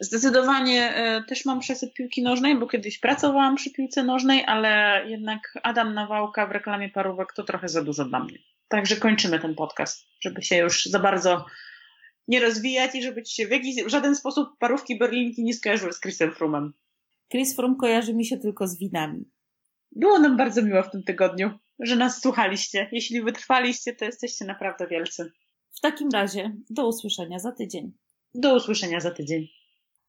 Speaker 2: Zdecydowanie e, też mam przesyp piłki nożnej, bo kiedyś pracowałam przy piłce nożnej, ale jednak Adam Nawałka w reklamie parówek to trochę za dużo dla mnie. Także kończymy ten podcast, żeby się już za bardzo nie rozwijać i żeby ci się w, jakiś, w żaden sposób parówki berlinki nie skojarzyły z Chrisem Frumem.
Speaker 1: Chris Frum kojarzy mi się tylko z winami.
Speaker 2: Było nam bardzo miło w tym tygodniu, że nas słuchaliście. Jeśli wytrwaliście, to jesteście naprawdę wielcy.
Speaker 1: W takim razie do usłyszenia za tydzień.
Speaker 2: Do usłyszenia za tydzień.